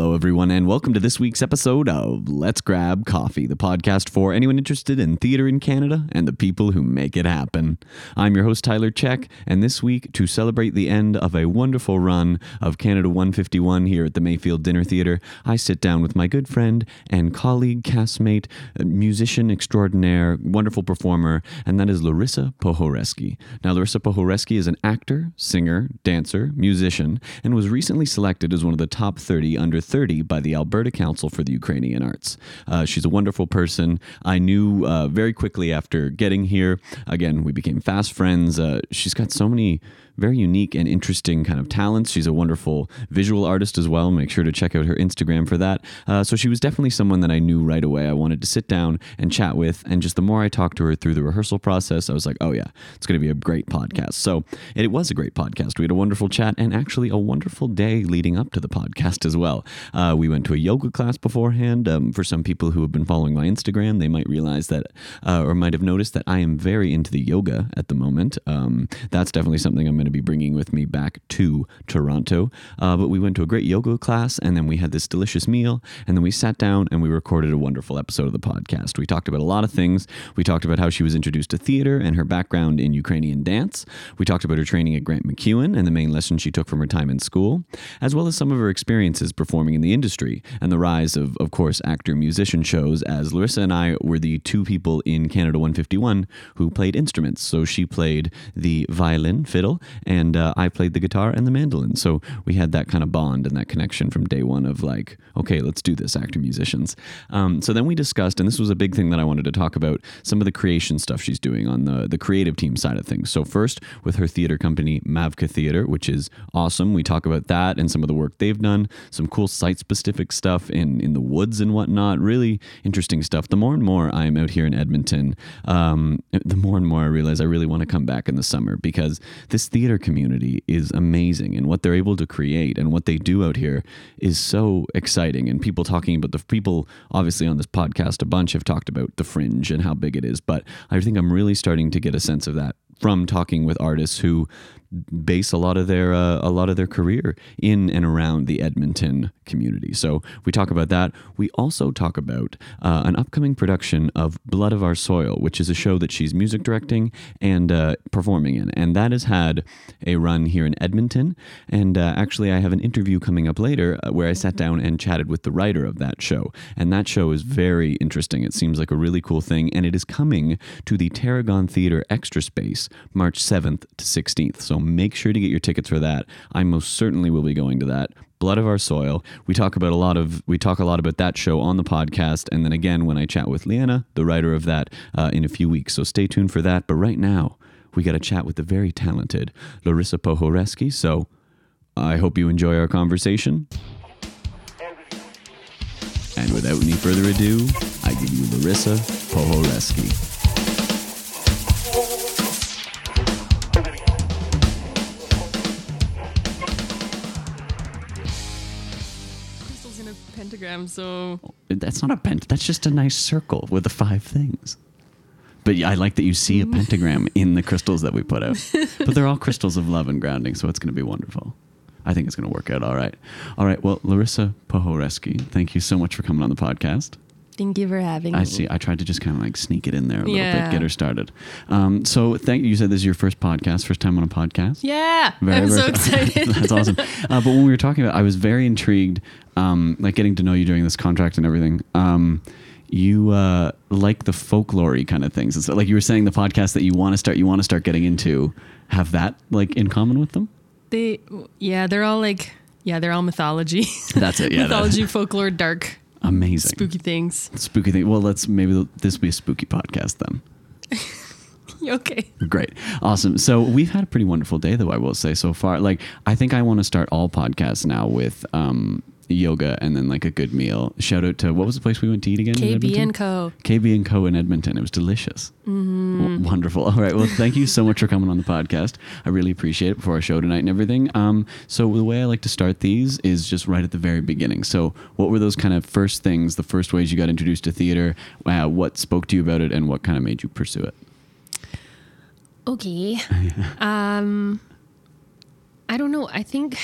Hello, everyone, and welcome to this week's episode of Let's Grab Coffee, the podcast for anyone interested in theater in Canada and the people who make it happen. I'm your host, Tyler Check, and this week, to celebrate the end of a wonderful run of Canada 151 here at the Mayfield Dinner Theater, I sit down with my good friend and colleague, castmate, uh, musician extraordinaire, wonderful performer, and that is Larissa Pohoreski. Now, Larissa Pohoreski is an actor, singer, dancer, musician, and was recently selected as one of the top 30 under 30 by the Alberta Council for the Ukrainian Arts. Uh, she's a wonderful person. I knew uh, very quickly after getting here. Again, we became fast friends. Uh, she's got so many very unique and interesting kind of talents. She's a wonderful visual artist as well. Make sure to check out her Instagram for that. Uh, so she was definitely someone that I knew right away. I wanted to sit down and chat with. And just the more I talked to her through the rehearsal process, I was like, oh, yeah, it's going to be a great podcast. So it was a great podcast. We had a wonderful chat and actually a wonderful day leading up to the podcast as well. Uh, we went to a yoga class beforehand. Um, for some people who have been following my Instagram, they might realize that uh, or might have noticed that I am very into the yoga at the moment. Um, that's definitely something I'm going to be bringing with me back to Toronto. Uh, but we went to a great yoga class and then we had this delicious meal and then we sat down and we recorded a wonderful episode of the podcast. We talked about a lot of things. We talked about how she was introduced to theater and her background in Ukrainian dance. We talked about her training at Grant MacEwan and the main lessons she took from her time in school, as well as some of her experiences performing in the industry and the rise of, of course, actor musician shows, as Larissa and I were the two people in Canada 151 who played instruments. So she played the violin, fiddle, and uh, I played the guitar and the mandolin. So we had that kind of bond and that connection from day one of like, okay, let's do this, actor musicians. Um, so then we discussed, and this was a big thing that I wanted to talk about, some of the creation stuff she's doing on the the creative team side of things. So first with her theater company Mavka Theater, which is awesome. We talk about that and some of the work they've done, some cool site specific stuff in in the woods and whatnot. Really interesting stuff. The more and more I'm out here in Edmonton, um, the more and more I realize I really want to come back in the summer because this theater community is amazing and what they're able to create and what they do out here is so exciting. And people talking about the people, obviously on this podcast, a bunch have talked about the fringe and how big it is. But I think I'm really starting to get a sense of that from talking with artists who base a lot of their uh, a lot of their career in and around the Edmonton community. So we talk about that. We also talk about uh, an upcoming production of Blood of Our Soil, which is a show that she's music directing and uh, performing in, and that has had a run here in Edmonton. And uh, actually, I have an interview coming up later uh, where I sat down and chatted with the writer of that show, and that show is very interesting. It seems like a really cool thing, and it is coming to the Tarragon Theater Extra Space March 7th to 16th. So make sure to get your tickets for that. I most certainly will be going to that. Blood of Our Soil. We talk about a lot of we talk a lot about that show on the podcast, and then again when I chat with Leanna, the writer of that, uh, in a few weeks. So stay tuned for that. But right now, we got a chat with the very talented Larissa Pohoreski. So I hope you enjoy our conversation. And without any further ado, I give you Larissa Pohoreski. Pentagram, so That's not a pent. That's just a nice circle with the five things. But yeah, I like that you see a pentagram in the crystals that we put out. But they're all crystals of love and grounding, so it's going to be wonderful. I think it's going to work out all right. All right. Well, Larissa Pohoreski, thank you so much for coming on the podcast. Thank you for having I me. see. I tried to just kind of like sneak it in there a little bit, get her started. Um, so thank you. You said this is your first podcast, first time on a podcast. Yeah, Very, I'm so excited. That's awesome. Uh, but when we were talking about, I was very intrigued, um, like getting to know you during this contract and everything. Um, you uh, like the folklore kind of things. It's like you were saying the podcast that you want to start, you want to start getting into, have that like in common with them. they, yeah, they're all like, yeah, they're all mythology. That's it. Yeah, that- mythology, folklore, dark, amazing, spooky things. spooky thing. Well, let's maybe this will be a spooky podcast then. Okay. Great. Awesome. So we've had a pretty wonderful day though, I will say so far. Like I think I want to start all podcasts now with um yoga and then like a good meal. Shout out to what was the place we went to eat again? in KB and Co. KB and Co in Edmonton. It was delicious. W- wonderful. All right. Well, thank you so much for coming on the podcast. I really appreciate it for our show tonight and everything. Um, so the way I like to start these is just right at the very beginning. So what were those kind of first things, the first ways you got introduced to theater? Uh, what spoke to you about it, and what kind of made you pursue it? Okay. um, I don't know. I think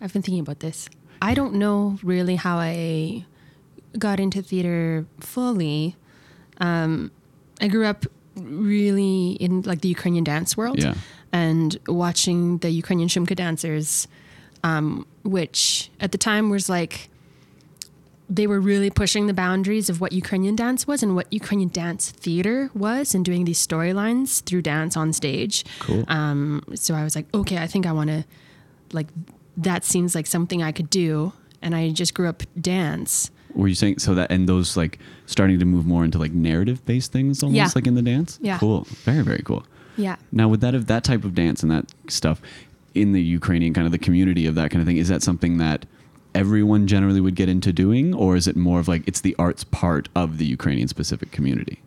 I've been thinking about this. I don't know really how I got into theater fully. Um, I grew up really in like the Ukrainian dance world Yeah. and watching the Ukrainian Shumka dancers, um, which at the time was like they were really pushing the boundaries of what Ukrainian dance was and what Ukrainian dance theater was, and doing these storylines through dance on stage. Cool. Um, so I was like, okay, I think I want to, like, that seems like something I could do. And I just grew up dance. Were you saying so that and those like starting to move more into like narrative based things almost Yeah. like in the dance? Yeah. Cool. Very, very cool. Yeah. Now, with that of that type of dance and that stuff in the Ukrainian kind of the community of that kind of thing, is that something that everyone generally would get into doing, or is it more of like it's the arts part of the Ukrainian specific community?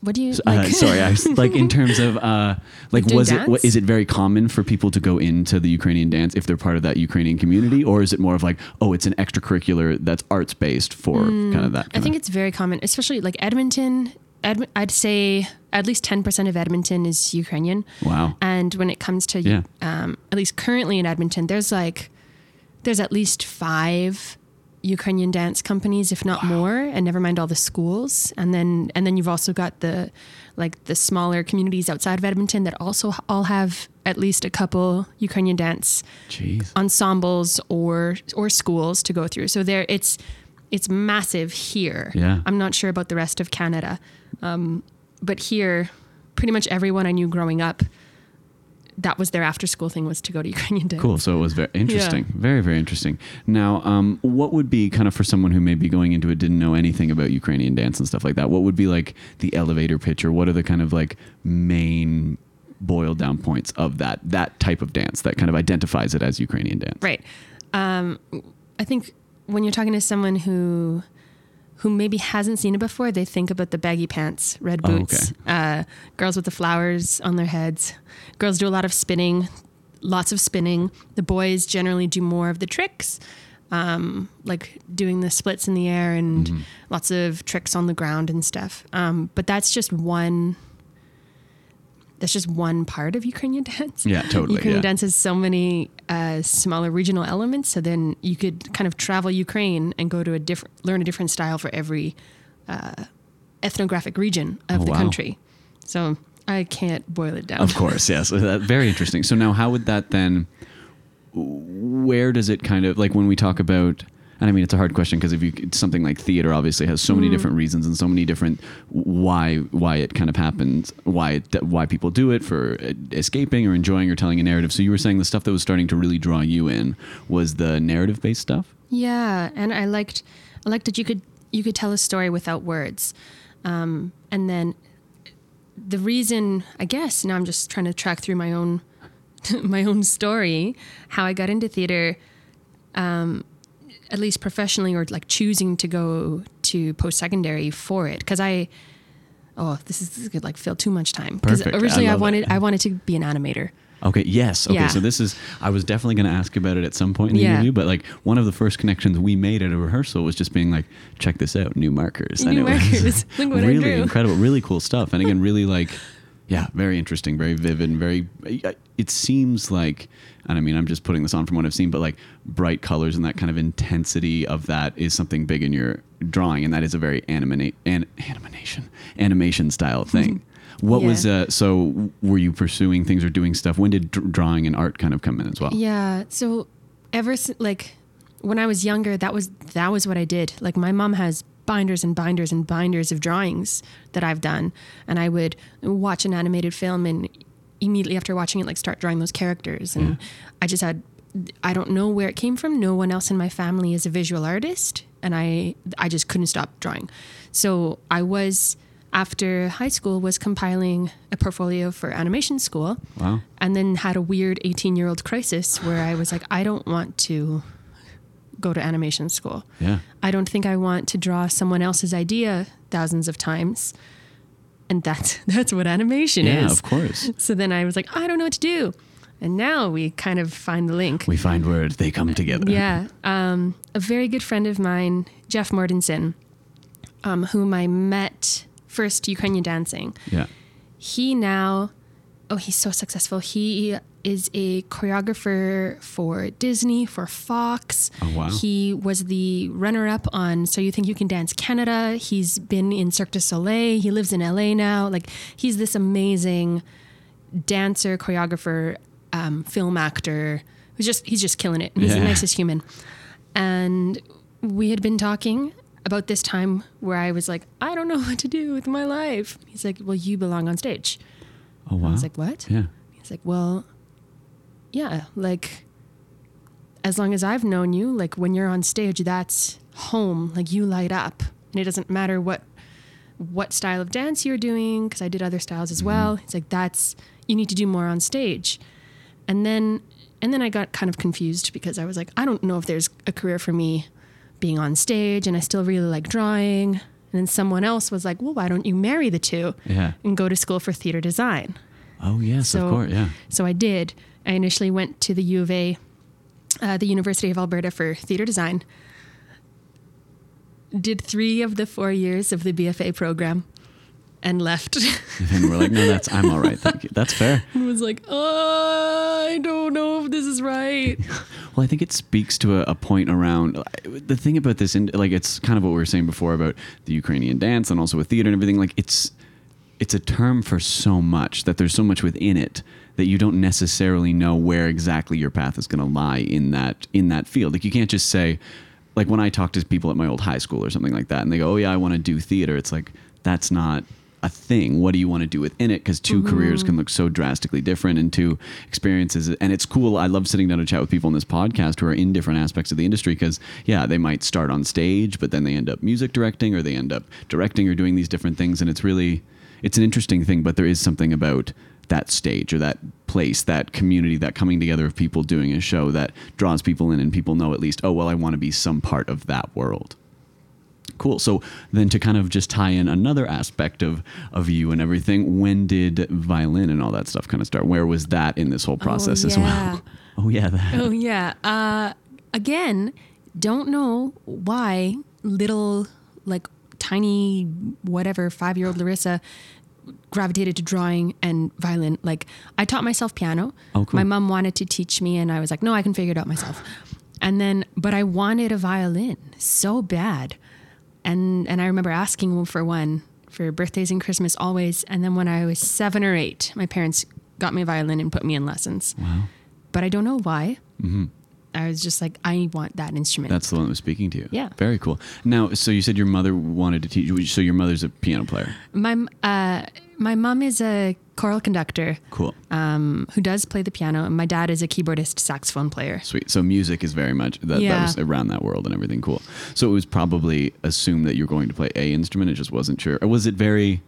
What, what do you Uh, sorry, I was, like in terms of uh, like was it what, dance? is it very common for people to go into the Ukrainian dance if they're part of that Ukrainian community, or is it more of like oh, it's an extracurricular that's arts based for kind of that? Mm, I think of, it's very common, especially like Edmonton. Ed, I'd say at least 10% of Edmonton is Ukrainian. wow. And when it comes to, Yeah. um, at least currently in Edmonton, there's like, there's at least five Ukrainian dance companies, if not more, and never mind all the schools. And then, and then you've also got the, like the smaller communities outside of Edmonton that also all have at least a couple Ukrainian dance Jeez. ensembles or or schools to go through. So there, it's it's massive here. Yeah. I'm not sure about the rest of Canada, um, but here, pretty much everyone I knew growing up, that was their after school thing was to go to Ukrainian dance. Cool. So it was very interesting. Very, very interesting. Now, um, what would be kind of for someone who maybe going into it didn't know anything about Ukrainian dance and stuff like that? What would be like the elevator pitch, or what are the kind of like main boiled down points of that that type of dance that kind of identifies it as Ukrainian dance? Right. Um, I think when you're talking to someone who who maybe hasn't seen it before, they think about the baggy pants, red Oh, boots, uh, girls with the flowers on their heads. Girls do a lot of spinning, lots of spinning. The boys generally do more of the tricks, um, like doing the splits in the air and Mm-hmm. lots of tricks on the ground and stuff. Um, but that's just one. That's just one part of Ukrainian dance. Yeah, totally, Ukrainian yeah. dance has so many uh, smaller regional elements. So then you could kind of travel Ukraine and go to a different, learn a different style for every uh, ethnographic region of Oh, the wow. country. So I can't boil it down. Of course, yes. Very interesting. So now, how would that then? Where does it kind of like when we talk about? And I mean, it's a hard question because if you something like theater, obviously has so many different reasons and so many different why why it kind of happens, why it, why people do it for uh, escaping or enjoying or telling a narrative. So you were saying the stuff that was starting to really draw you in was the narrative based stuff. Yeah, and I liked I liked that you could you could tell a story without words, um, and then the reason I guess now I'm just trying to track through my own my own story, how I got into theater, um, at least professionally or like choosing to go to post secondary for it because I. Oh, this is, this is gonna like fill too much time. Because. I originally I, it. wanted I wanted to be an animator. Okay. Yes. Okay. Yeah. So this is. I was definitely going to ask about it at some point in the Yeah. interview, but like one of the first connections we made at a rehearsal was just being like, "Check this out, new markers." New it was markers. Look what I really drew. incredible, really cool stuff, and again, really like, yeah, very interesting, very vivid, and very. It seems like, and I mean, I'm just putting this on from what I've seen, but like bright colors and that kind of intensity of that is something big in your drawing, and that is a very animate an, animation animation style thing. What Yeah. was uh, so? Were you pursuing things or doing stuff? When did dr- drawing and art kind of come in as well? Yeah. So ever since like when I was younger, that was that was what I did. Like my mom has binders and binders and binders of drawings that I've done, and I would watch an animated film and immediately after watching it, like start drawing those characters. And I just had I don't know where it came from. No one else in my family is a visual artist, and I I just couldn't stop drawing. So I was after high school was compiling a portfolio for animation school Wow. and then had a weird 18 year old crisis where I was like, I don't want to go to animation school. Yeah. I don't think I want to draw someone else's idea thousands of times. And that's that's what animation Yeah, is. Yeah, of course. So then I was like, I don't know what to do. And now we kind of find the link. We find where they come together. Yeah. Um, a very good friend of mine, Jeff Mortensen, um, whom I met first Ukrainian dancing Yeah. he now oh, he's so successful. He is a choreographer for Disney, for Fox. Oh, wow. He was the runner up on So You Think You Can Dance Canada. He's been in Cirque du Soleil. He lives in LA now. Like, he's this amazing dancer, choreographer, um, film actor. Who's just he's just killing it. He's the nicest human. And we had been talking about this time where I was like, I don't know what to do with my life. He's like, Well, you belong on stage. Oh wow. I was like, What? yeah. He's like, Well, yeah, like as long as I've known you, like when you're on stage, that's home. Like you light up. And it doesn't matter what what style of dance you're doing, because I did other styles as mm-hmm. well. It's like that's you need to do more on stage. And then and then I got kind of confused because I was like, I don't know if there's a career for me being on stage and I still really like drawing. And then someone else was like, Well, why don't you marry the two Yeah. and go to school for theater design? Oh yes, So- of course. Yeah. So I did. I initially went to the U of A, uh, the University of Alberta for theater design. Did three of the four years of the BFA program and left. And we're like, no, that's I'm all right. Thank you. That's fair. and was like, oh, I don't know if this is right. Well, I think it speaks to a, a point around uh, the thing about this, and like it's kind of what we were saying before about the Ukrainian dance and also with theater and everything. Like it's it's a term for so much that there's so much within it that you don't necessarily know where exactly your path is going to lie in that in that field. Like you can't just say, like when I talk to people at my old high school or something like that, and they go, "Oh yeah, I want to do theater." It's like that's not a thing. What do you want to do within it? Because 2 careers mm-hmm. can look so drastically different, and two experiences. And it's cool. I love sitting down to chat with people on this podcast who are in different aspects of the industry. Because yeah, they might start on stage, but then they end up music directing, or they end up directing, or doing these different things. And it's really it's an interesting thing. But there is something about that stage or that place, that community, that coming together of people doing a show that draws people in, and people know at least, oh well, I want to be some part of that world. Cool. So then to kind of just tie in another aspect of of you and everything, when did violin and all that stuff kind of start? Where was that in this whole process as yeah. well? Oh yeah, that. Oh yeah. Uh, again, don't know why little like tiny whatever five year old Larissa gravitated to drawing and violin. Like I taught myself piano. Oh, cool. My mom wanted to teach me, and I was like, no, I can figure it out myself. And then, but I wanted a violin so bad, and and I remember asking for one for birthdays and Christmas always. And then when I was seven or eight, my parents got me a violin and put me in lessons Wow. but I don't know why. I was just like, I want that instrument. That's the one that was speaking to you. Yeah. Very cool. Now, so you said your mother wanted to teach you. So your mother's a piano player. my uh, my mom is a choral conductor Cool. um, who does play the piano, and my dad is a keyboardist saxophone player. Sweet. So music is very much that, that was around that world and everything. Cool. So it was probably assumed that you were going to play a instrument. It just wasn't sure. Or was it very?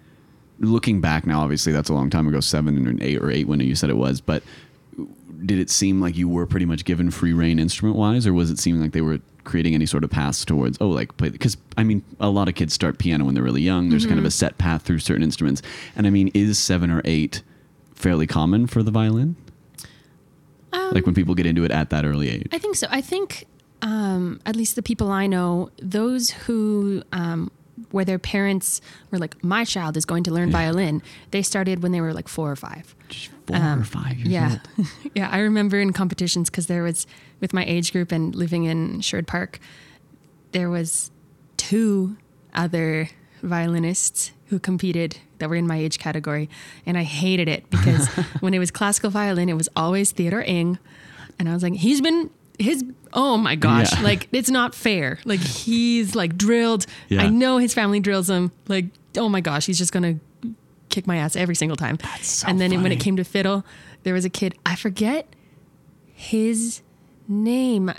Looking back now, obviously that's a long time ago, seven and eight or eight when you said it was. But did it seem like you were pretty much given free reign instrument wise, or was it seeming like they were creating any sort of paths towards oh like play because I mean a lot of kids start piano when they're really young. There's kind of a set path through certain instruments, and I mean is seven or eight fairly common for the violin? like when people get into it at that early age. I think so. I think um, at least the people I know, those who um, where their parents were like, my child is going to learn violin, they started when they were like four or five. Four or five years Um, Yeah. yeah. I remember in competitions because there was, with my age group and living in Sherwood Park, there was two other violinists who competed that were in my age category. And I hated it because when it was classical violin, it was always Theodore Ing. And I was like, he's been, his, oh my gosh, Yeah. like it's not fair. Like he's like drilled. Yeah. I know his family drills him. Like, oh my gosh, he's just going to kick my ass every single time. so and then when it came to fiddle, there was a kid, I forget his name,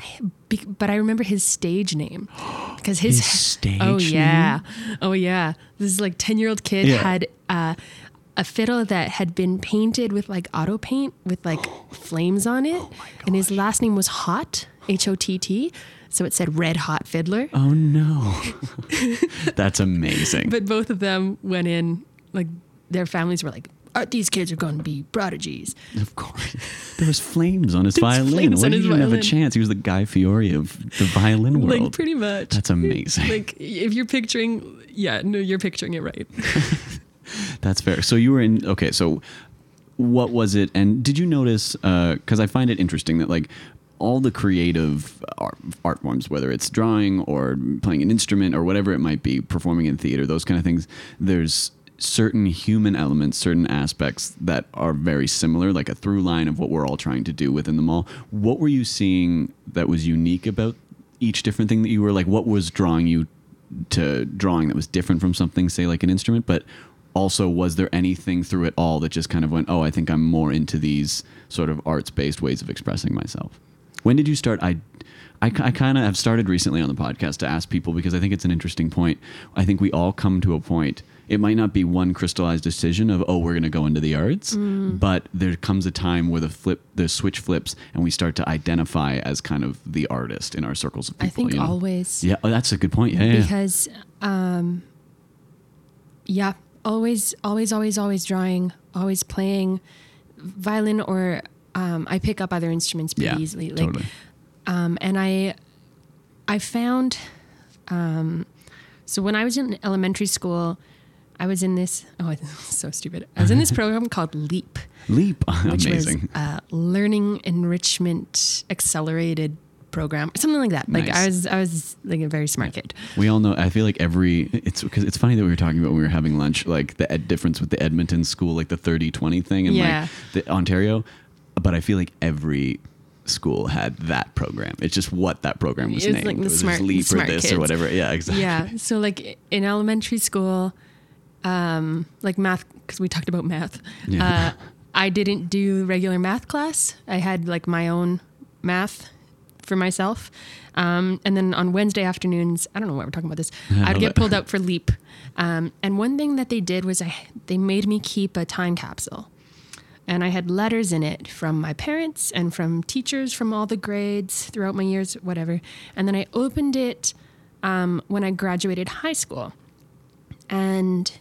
but I remember his stage name because his, His stage Oh yeah, oh yeah. This is like ten year old kid Yeah. had uh, a fiddle that had been painted with like auto paint with like flames on it, and his last name was Hot, H O T T. So it said Red Hot Fiddler. Oh no. That's amazing. But both of them went in like their families were like, "Uh, Uh, "These kids are going to be prodigies." of course. There was flames on his There's violin. on did he even have a chance? He was the Guy Fieri of the violin world. Like pretty much. That's amazing. like if you're picturing, yeah, no, you're picturing it right. That's fair. So you were in okay, so what was it? And did you notice? Uh, because I find it interesting that like all the creative art, art forms, whether it's drawing or playing an instrument or whatever it might be, performing in theater, those kind of things. There's certain human elements, certain aspects that are very similar, like a through line of what we're all trying to do within them all. What were you seeing that was unique about each different thing that you were like? What was drawing you to drawing that was different from something, say, like an instrument? But also, was there anything through it all that just kind of went, oh, I think I'm more into these sort of arts based ways of expressing myself? When did you start? I I, I kind of have started recently on the podcast to ask people because I think it's an interesting point. I think we all come to a point. It might not be one crystallized decision of oh we're going to go into the arts, but there comes a time where the flip the switch flips and we start to identify as kind of the artist in our circles of people. I think you know? always. Yeah, oh, that's a good point. Yeah, yeah. because um yeah always always always always drawing always playing violin or um, i pick up other instruments pretty yeah, easily like totally. um, and i i found um, so when i was in elementary school i was in this oh so stupid i was in this program called leap Leap, which amazing. was uh, learning enrichment accelerated program something like that like i was i was like a very smart kid We all know. I feel like every it's because it's funny that we were talking about when we were having lunch, like the ed difference with the Edmonton school, like the 30-20 thing, and Yeah. like the Ontario. But I feel like every school had that program. It's just what that program was It was named. like the it was smart- Leap smart or this or whatever. Yeah, exactly. yeah so like in elementary school um like math because we talked about math Yeah. uh i didn't do regular math class i had like my own math for myself um and then on wednesday afternoons i don't know why we're talking about this i'd get pulled out for leap um and one thing that they did was i they made me keep a time capsule and I had letters in it from my parents and from teachers from all the grades throughout my years, whatever. And then I opened it um, when I graduated high school. And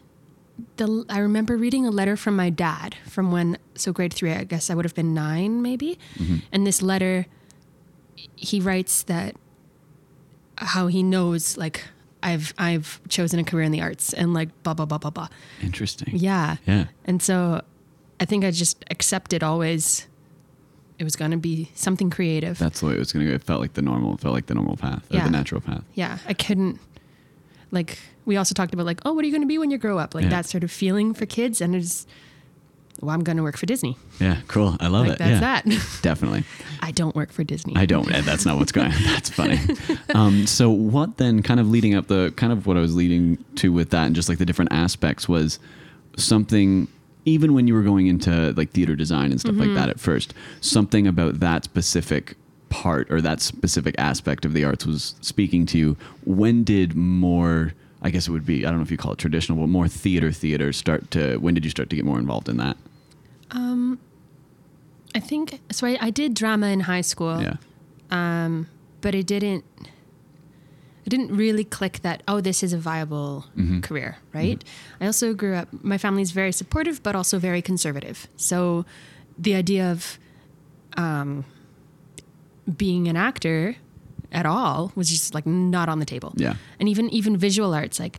the, I remember reading a letter from my dad from when, so grade three, I guess I would have been nine maybe. Mm-hmm. And this letter, he writes that how he knows, like, I've I've chosen a career in the arts and like blah blah blah blah blah. Interesting. Yeah. Yeah. And so I think I just accepted always it was going to be something creative. That's the way it was gonna go. It felt like the normal. It felt like the normal path or Yeah. the natural path. yeah. I couldn't, like, we also talked about, like, oh, what are you going to be when you grow up? Like Yeah. that sort of feeling for kids. And it's, well, I'm going to work for Disney. Yeah. Cool. I love Like, it. that's yeah. that. Definitely. I don't work for Disney. I don't. That's not what's going on. That's funny. Um, so, what then, kind of leading up the kind of what I was leading to with that and just like the different aspects was something, even when you were going into like theater design and stuff like that at first, something about that specific part or that specific aspect of the arts was speaking to you. When did more, I guess it would be, I don't know if you call it traditional, but more theater theater start to, when did you start to get more involved in that? Um, I think, so I, I did drama in high school. Yeah. Um, but it didn't it didn't really click that oh this is a viable mm-hmm. career right mm-hmm. i also grew up my family's very supportive but also very conservative so the idea of um, being an actor at all was just like not on the table. Yeah. and even even visual arts like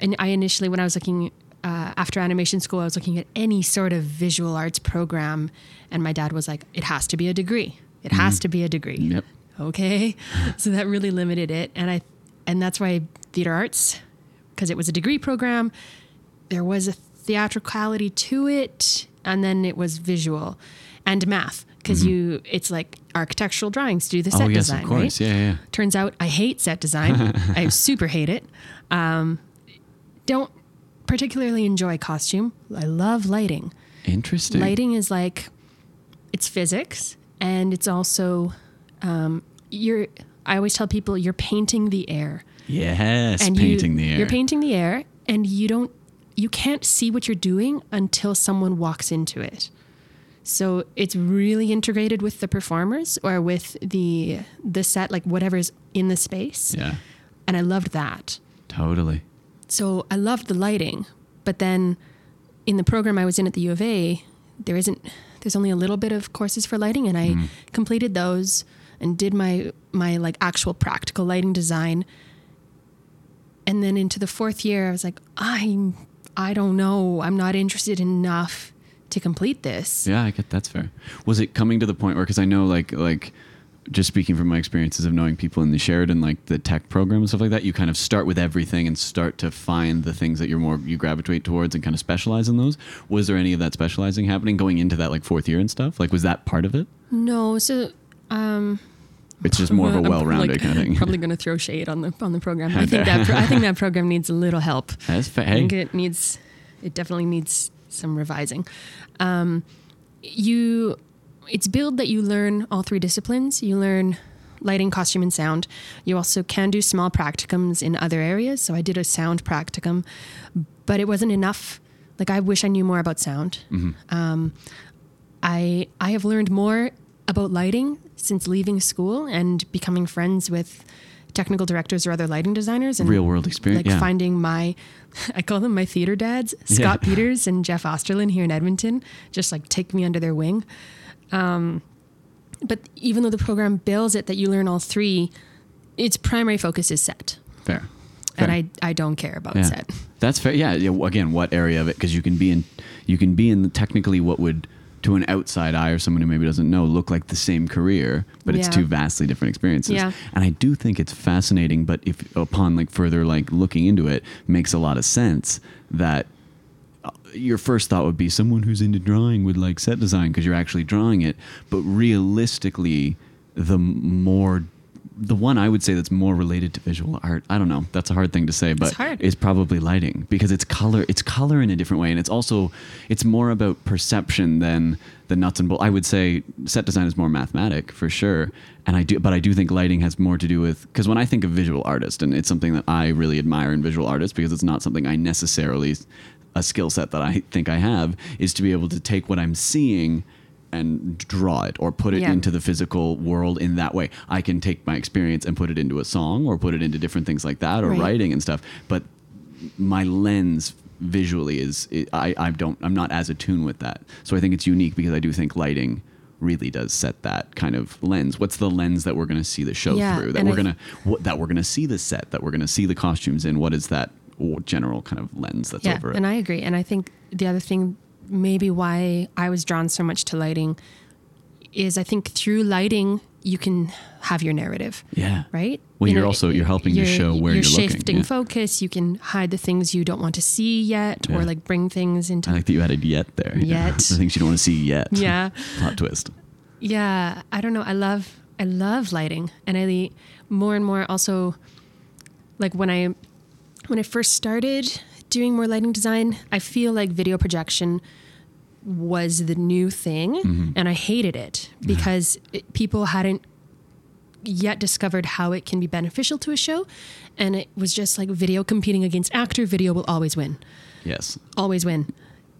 and i initially when i was looking uh, after animation school i was looking at any sort of visual arts program and my dad was like it has to be a degree. It has to be a degree. Yep. okay. So that really limited it. And i and that's why theater arts because it was a degree program. There was a theatricality to it and then it was visual and math because you it's like architectural drawings to do the set Mm-hmm. oh, yes, design of course. right Yeah, yeah. turns out i hate set design i super hate it um, don't particularly enjoy costume i love lighting Interesting. lighting is like it's physics and it's also um, you're i always tell people you're painting the air Yes, and painting you, the air. you're painting the air and you don't you can't see what you're doing until someone walks into it so it's really integrated with the performers or with the the set like whatever's in the space Yeah, and i loved that totally. so I loved the lighting, but then in the program I was in at the U of A, there isn't there's only a little bit of courses for lighting and I mm-hmm. completed those and did my my like actual practical lighting design. And then into the fourth year I was like, I'm. I don't know, I'm not interested enough to complete this. Yeah, I get that's fair. Was it coming to the point where because I know like like just speaking from my experiences of knowing people in the Sheridan like the tech program and stuff like that, you kind of start with everything and start to find the things that you're more you gravitate towards and kind of specialize in those. Was there any of that specializing happening going into that like fourth year and stuff? Like was that part of it? No, so um, It's just more of a well-rounded like, kind of thing. Probably going to throw shade on the on the program. I I think that pro- I think that program needs a little help. That's fa- I think it needs it definitely needs some revising. Um, you it's billed that you learn all three disciplines. You learn lighting, costume, and sound. You also can do small practicums in other areas. So I did a sound practicum, but it wasn't enough. Like I wish I knew more about sound. Um, I I have learned more about lighting since leaving school and becoming friends with technical directors or other lighting designers and real world experience. like yeah. finding my I call them my theater dads, Scott Yeah. Peters and Jeff Osterlin here in Edmonton, just like take me under their wing. Um, but even though the program bills it that you learn all three, its primary focus is set. fair. And I, I don't care about yeah. set. That's fair. Yeah, yeah. Again, what area of it? Because you can be in, you can be in technically what would to an outside eye or someone who maybe doesn't know look like the same career, but it's two vastly different experiences. Yeah. And I do think it's fascinating. But if upon like further like looking into it, makes a lot of sense that uh, your first thought would be someone who's into drawing would like set design because you're actually drawing it. But realistically, the more the one I would say that's more related to visual art. I don't know. That's a hard thing to say, but is probably lighting because it's color. It's color in a different way, and it's also it's more about perception than the nuts and bolts. I would say set design is more mathematic for sure, and I do, but I do think lighting has more to do with because when I think of visual artist, and it's something that I really admire in visual artists because it's not something I necessarily a skill set that I think I have is to be able to take what I'm seeing and draw it or put it Yeah. into the physical world in that way. I can take my experience and put it into a song or put it into different things like that or Right. writing and stuff. But my lens visually is it, I I don't I'm not as attuned with that. So I think it's unique because I do think lighting really does set that kind of lens. What's the lens that we're going to see the show Yeah, through? That we're going to what, that we're going to see the set, that we're going to see the costumes in. What is that general kind of lens that's yeah, over it? and I agree. And I think the other thing, maybe why I was drawn so much to lighting, is I think through lighting you can have your narrative. yeah. right? Well, You you're also- you're helping to show where you're looking, shifting yeah. focus. You can hide the things you don't want to see yet, Yeah. or like bring things into. I like that you added yet there. Yet. the things you don't want to see yet. yeah, Plot twist. yeah. I don't know. I love I love lighting, and I more and more also like when I when I first started doing more lighting design, I feel like video projection was the new thing, Mm-hmm. and I hated it because it, people hadn't yet discovered how it can be beneficial to a show, and it was just like video competing against actor. Video will always win Yes. always win.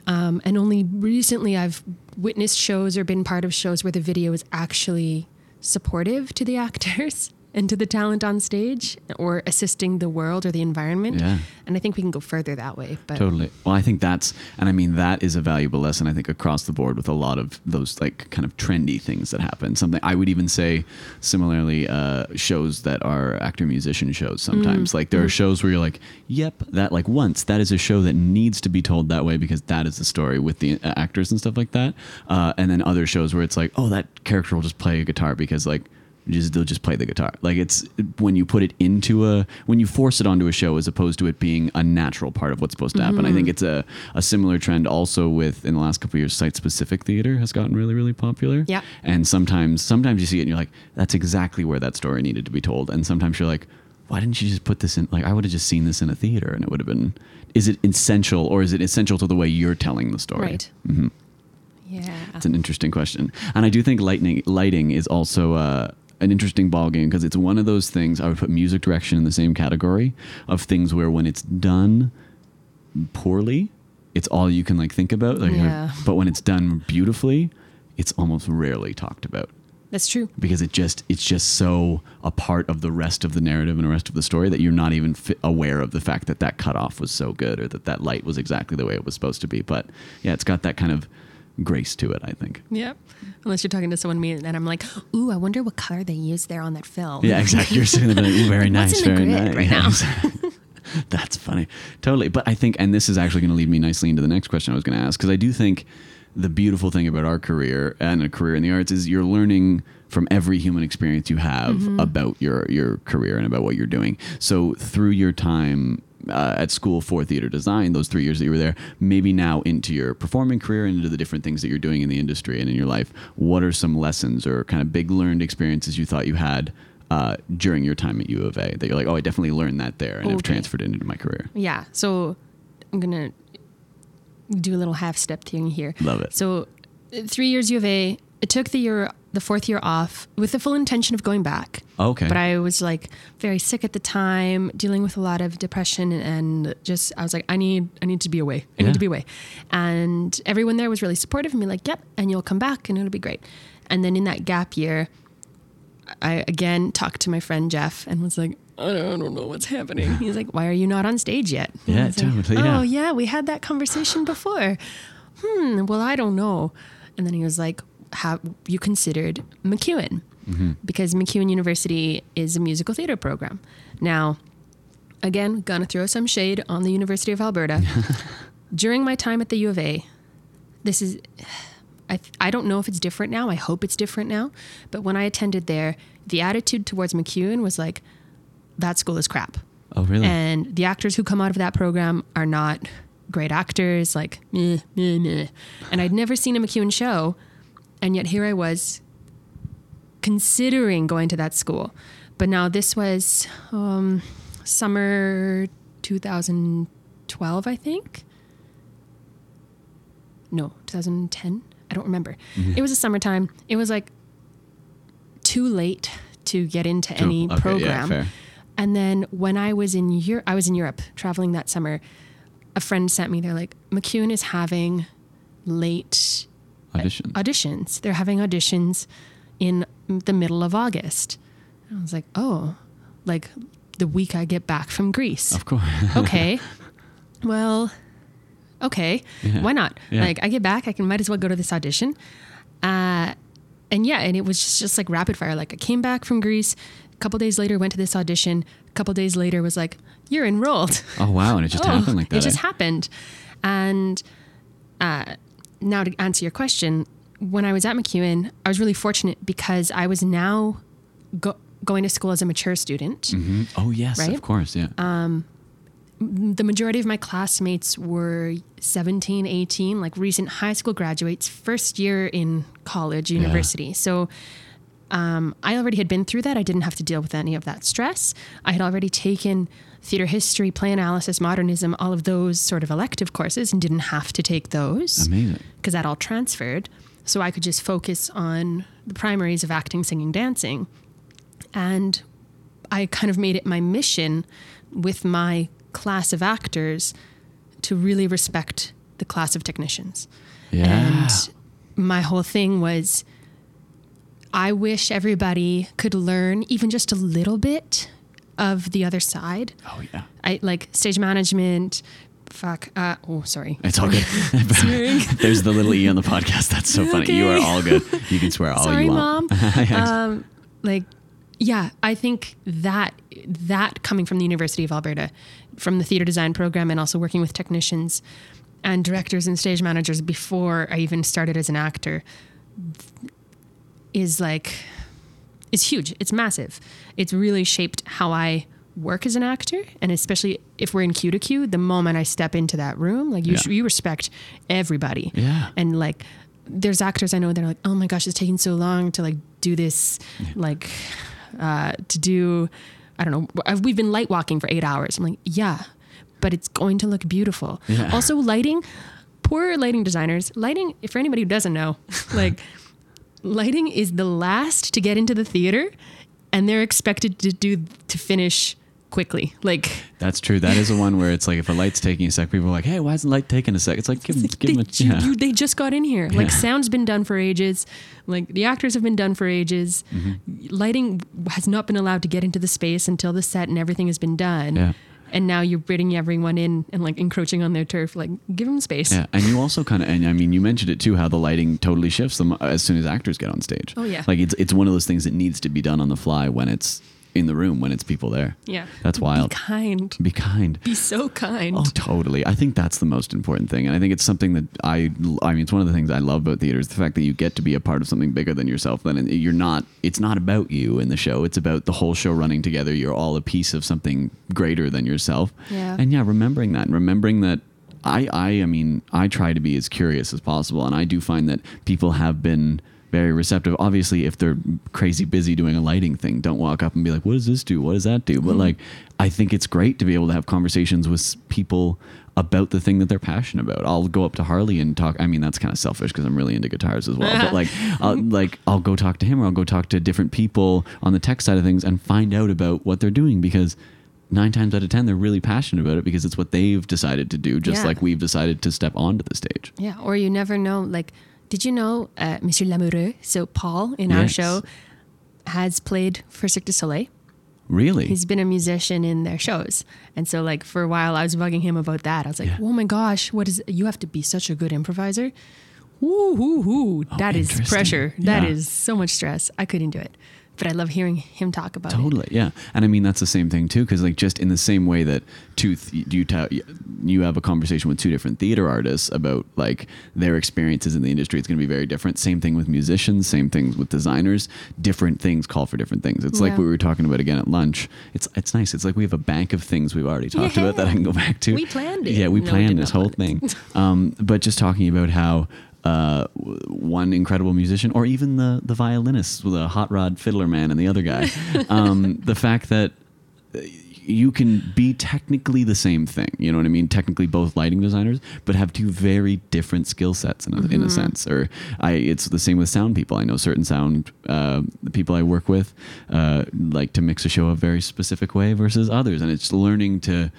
Um, and only recently I've witnessed shows or been part of shows where the video is actually supportive to the actors and to the talent on stage or assisting the world or the environment. Yeah. And I think we can go further that way. But Totally. Well, I think that's, and I mean, that is a valuable lesson, I think, across the board with a lot of those, like, kind of trendy things that happen. Something I would even say, similarly, uh, shows that are actor musician shows sometimes. Like, there are shows where you're like, yep, that, like, once, that is a show that needs to be told that way because that is the story with the uh, actors and stuff like that. Uh, and then other shows where it's like, oh, that character will just play a guitar because, like, just they'll just play the guitar. Like it's when you put it into a when you force it onto a show as opposed to it being a natural part of what's supposed to happen. I think it's a, a similar trend also with in the last couple of years site specific theater has gotten really really popular. Yeah. And sometimes sometimes you see it and you're like that's exactly where that story needed to be told. And sometimes you're like why didn't you just put this in like I would have just seen this in a theater and it would have been is it essential or is it essential to the way you're telling the story? right. Mhm. Yeah. It's an interesting question, and I do think lightning lighting is also uh, an interesting ball game because it's one of those things. I would put music direction in the same category of things where when it's done poorly, it's all you can like think about. Like, Yeah. But when it's done beautifully, it's almost rarely talked about That's true. because it just it's just so a part of the rest of the narrative and the rest of the story that you're not even fi- aware of the fact that that cutoff was so good or that that light was exactly the way it was supposed to be. But yeah, it's got that kind of grace to it. I think. Yep. Unless you're talking to someone me and I'm like, ooh, I wonder what color they used there on that film. Yeah, exactly. You're sitting there like, "Ooh, very nice, very nice. right Yeah, exactly. That's funny. Totally. But I think, and this is actually going to lead me nicely into the next question I was going to ask, because I do think the beautiful thing about our career and a career in the arts is you're learning from every human experience you have Mm-hmm. about your your career and about what you're doing. So through your time uh, at school for theater design, those three years that you were there, maybe now into your performing career and into the different things that you're doing in the industry and in your life, what are some lessons or kind of big learned experiences you thought you had uh, during your time at U of A that you're like, oh, I definitely learned that there and have transferred it into my career? Yeah. So I'm gonna do a little half step thing here. Love it. So three years U of A, it took the year, the fourth year off with the full intention of going back. Okay. But I was like very sick at the time, dealing with a lot of depression and just I was like, I need I need to be away. I Yeah. need to be away. And everyone there was really supportive of me, like, yep, and you'll come back and it'll be great. And then in that gap year, I again talked to my friend Jeff and was like, I don't, I don't know what's happening. He's like, Why are you not on stage yet? And Yeah, was like, totally, yeah. Oh yeah, we had that conversation before. Hmm. Well, I don't know. And then he was like, Have you considered MacEwan? Mm-hmm. Because MacEwan University is a musical theater program. Now, again, gonna throw some shade on the University of Alberta. During my time at the U of A, this is I, I don't know if it's different now. I hope it's different now. But when I attended there, the attitude towards MacEwan was like, that school is crap. oh, really? And the actors who come out of that program are not great actors, like, meh, meh, meh. And I'd never seen a MacEwan show. And yet here I was considering going to that school. But now this was um, summer 2012, I think. No, 2010. I don't remember. It was a summertime. It was like too late to get into any okay, program. fair. And then when I was in Europe, I was in Europe traveling that summer. A friend sent me. They're like, MacEwan is having late Audition. auditions. They're having auditions in the middle of August. And I was like, oh, like the week I get back from Greece. of course. Okay. well, okay. Yeah. Why not? Yeah. Like I get back, I can might as well go to this audition. Uh, and yeah, and it was just, just like rapid fire. Like I came back from Greece. A couple days later, went to this audition. A couple days later, was like, "You're enrolled." oh, wow. And it just Oh, happened like that. It just eh? happened. And uh, now to answer your question, when I was at MacEwan, I was really fortunate because I was now go- going to school as a mature student. Mhm. Oh, yes, Right? of course. Yeah. The majority of my classmates were 17, 18, like recent high school graduates, first year in college, university. So um, I already had been through that. I didn't have to deal with any of that stress. I had already taken theater history, play analysis, modernism, all of those sort of elective courses and didn't have to take those because that all transferred. So I could just focus on the primaries of acting, singing, dancing. And I kind of made it my mission with my class of actors to really respect the class of technicians. Yeah. And my whole thing was I wish everybody could learn even just a little bit of the other side. oh, yeah. I like stage management. Fuck. Uh, oh, sorry. It's all good. There's the little E on the podcast. That's so funny. You are all good. You can swear all Sorry, you want. mom. um, like, yeah, I think that that coming from the University of Alberta, from the theater design program, and also working with technicians and directors and stage managers before I even started as an actor, is like is huge. It's massive. It's really shaped how I work as an actor, and especially if we're in cue to cue, the moment I step into that room, like you, Yeah. you respect everybody. Yeah. And like, there's actors I know that are like, oh my gosh, it's taking so long to like do this, like, uh, to do, I don't know. I've- We've been light walking for eight hours. I'm like, yeah, but it's going to look beautiful. Yeah. Also, lighting. Poor lighting designers. Lighting. For anybody who doesn't know, like lighting is the last to get into the theater and they're expected to do to finish quickly like That's true. That is the one where it's like if a light's taking a sec, people are like, "Hey, why isn't light taking a sec?" It's like give them, give they, them a yeah. you- they just got in here like Yeah. sound's been done for ages like the actors have been done for ages Mm-hmm. lighting has not been allowed to get into the space until the set and everything has been done Yeah. And now you're bringing everyone in and like encroaching on their turf like give them space Yeah, and you also kind of, and I mean, you mentioned it too, how the lighting totally shifts them uh, as soon as actors get on stage. Oh, yeah. like it's it's one of those things that needs to be done on the fly when it's in the room when it's people there. Yeah. That's wild. Be kind. Be kind. Be so kind. Oh, totally. I think that's the most important thing, and I think it's something that I. I mean, it's one of the things I love about theater is the fact that you get to be a part of something bigger than yourself. Then you're not. It's not about you in the show. It's about the whole show running together. You're all a piece of something greater than yourself. Yeah. And yeah, remembering that, and remembering that. I, I, I mean, I try to be as curious as possible, and I do find that people have been very receptive. Obviously, if they're crazy busy doing a lighting thing, don't walk up and be like, "What does this do? What does that do?" But mm-hmm. like, I think it's great to be able to have conversations with people about the thing that they're passionate about. I'll go up to Harley and talk. I mean, that's kind of selfish because I'm really into guitars as well. but like, I'll, like I'll go talk to him, or I'll go talk to different people on the tech side of things and find out about what they're doing because. Nine times out of ten, they're really passionate about it because it's what they've decided to do, just Yeah. like we've decided to step onto the stage. Yeah, or you never know. Like, did you know uh, Monsieur Lamoureux? So Paul in our show has played for Cirque du Soleil. Really? He's been a musician in their shows, and so like for a while, I was bugging him about that. I was like, Yeah. "Oh my gosh, what is? You have to be such a good improviser. Woo hoo hoo! That is Oh, pressure. That Yeah. is so much stress. I couldn't do it, but I love hearing him talk about it. Totally, yeah, and I mean that's the same thing too, because like just in the same way that two, th- you ta- you have a conversation with two different theater artists about like their experiences in the industry, it's going to be very different. Same thing with musicians, same things with designers. Different things call for different things. It's like Yeah. what we were talking about again at lunch. It's it's nice. It's like we have a bank of things we've already talked about that I can go back to. We planned it. Yeah, we No, planned did this whole thing. um, but just talking about how uh, one incredible musician, or even the the violinist, the hot rod fiddler man, and the other guy, um, the fact that you can be technically the same thing. You know what I mean? Technically, both lighting designers, but have two very different skill sets in a, in a sense. Or I, it's the same with sound people. I know certain sound uh, people I work with uh, like to mix a show a very specific way versus others, and it's learning to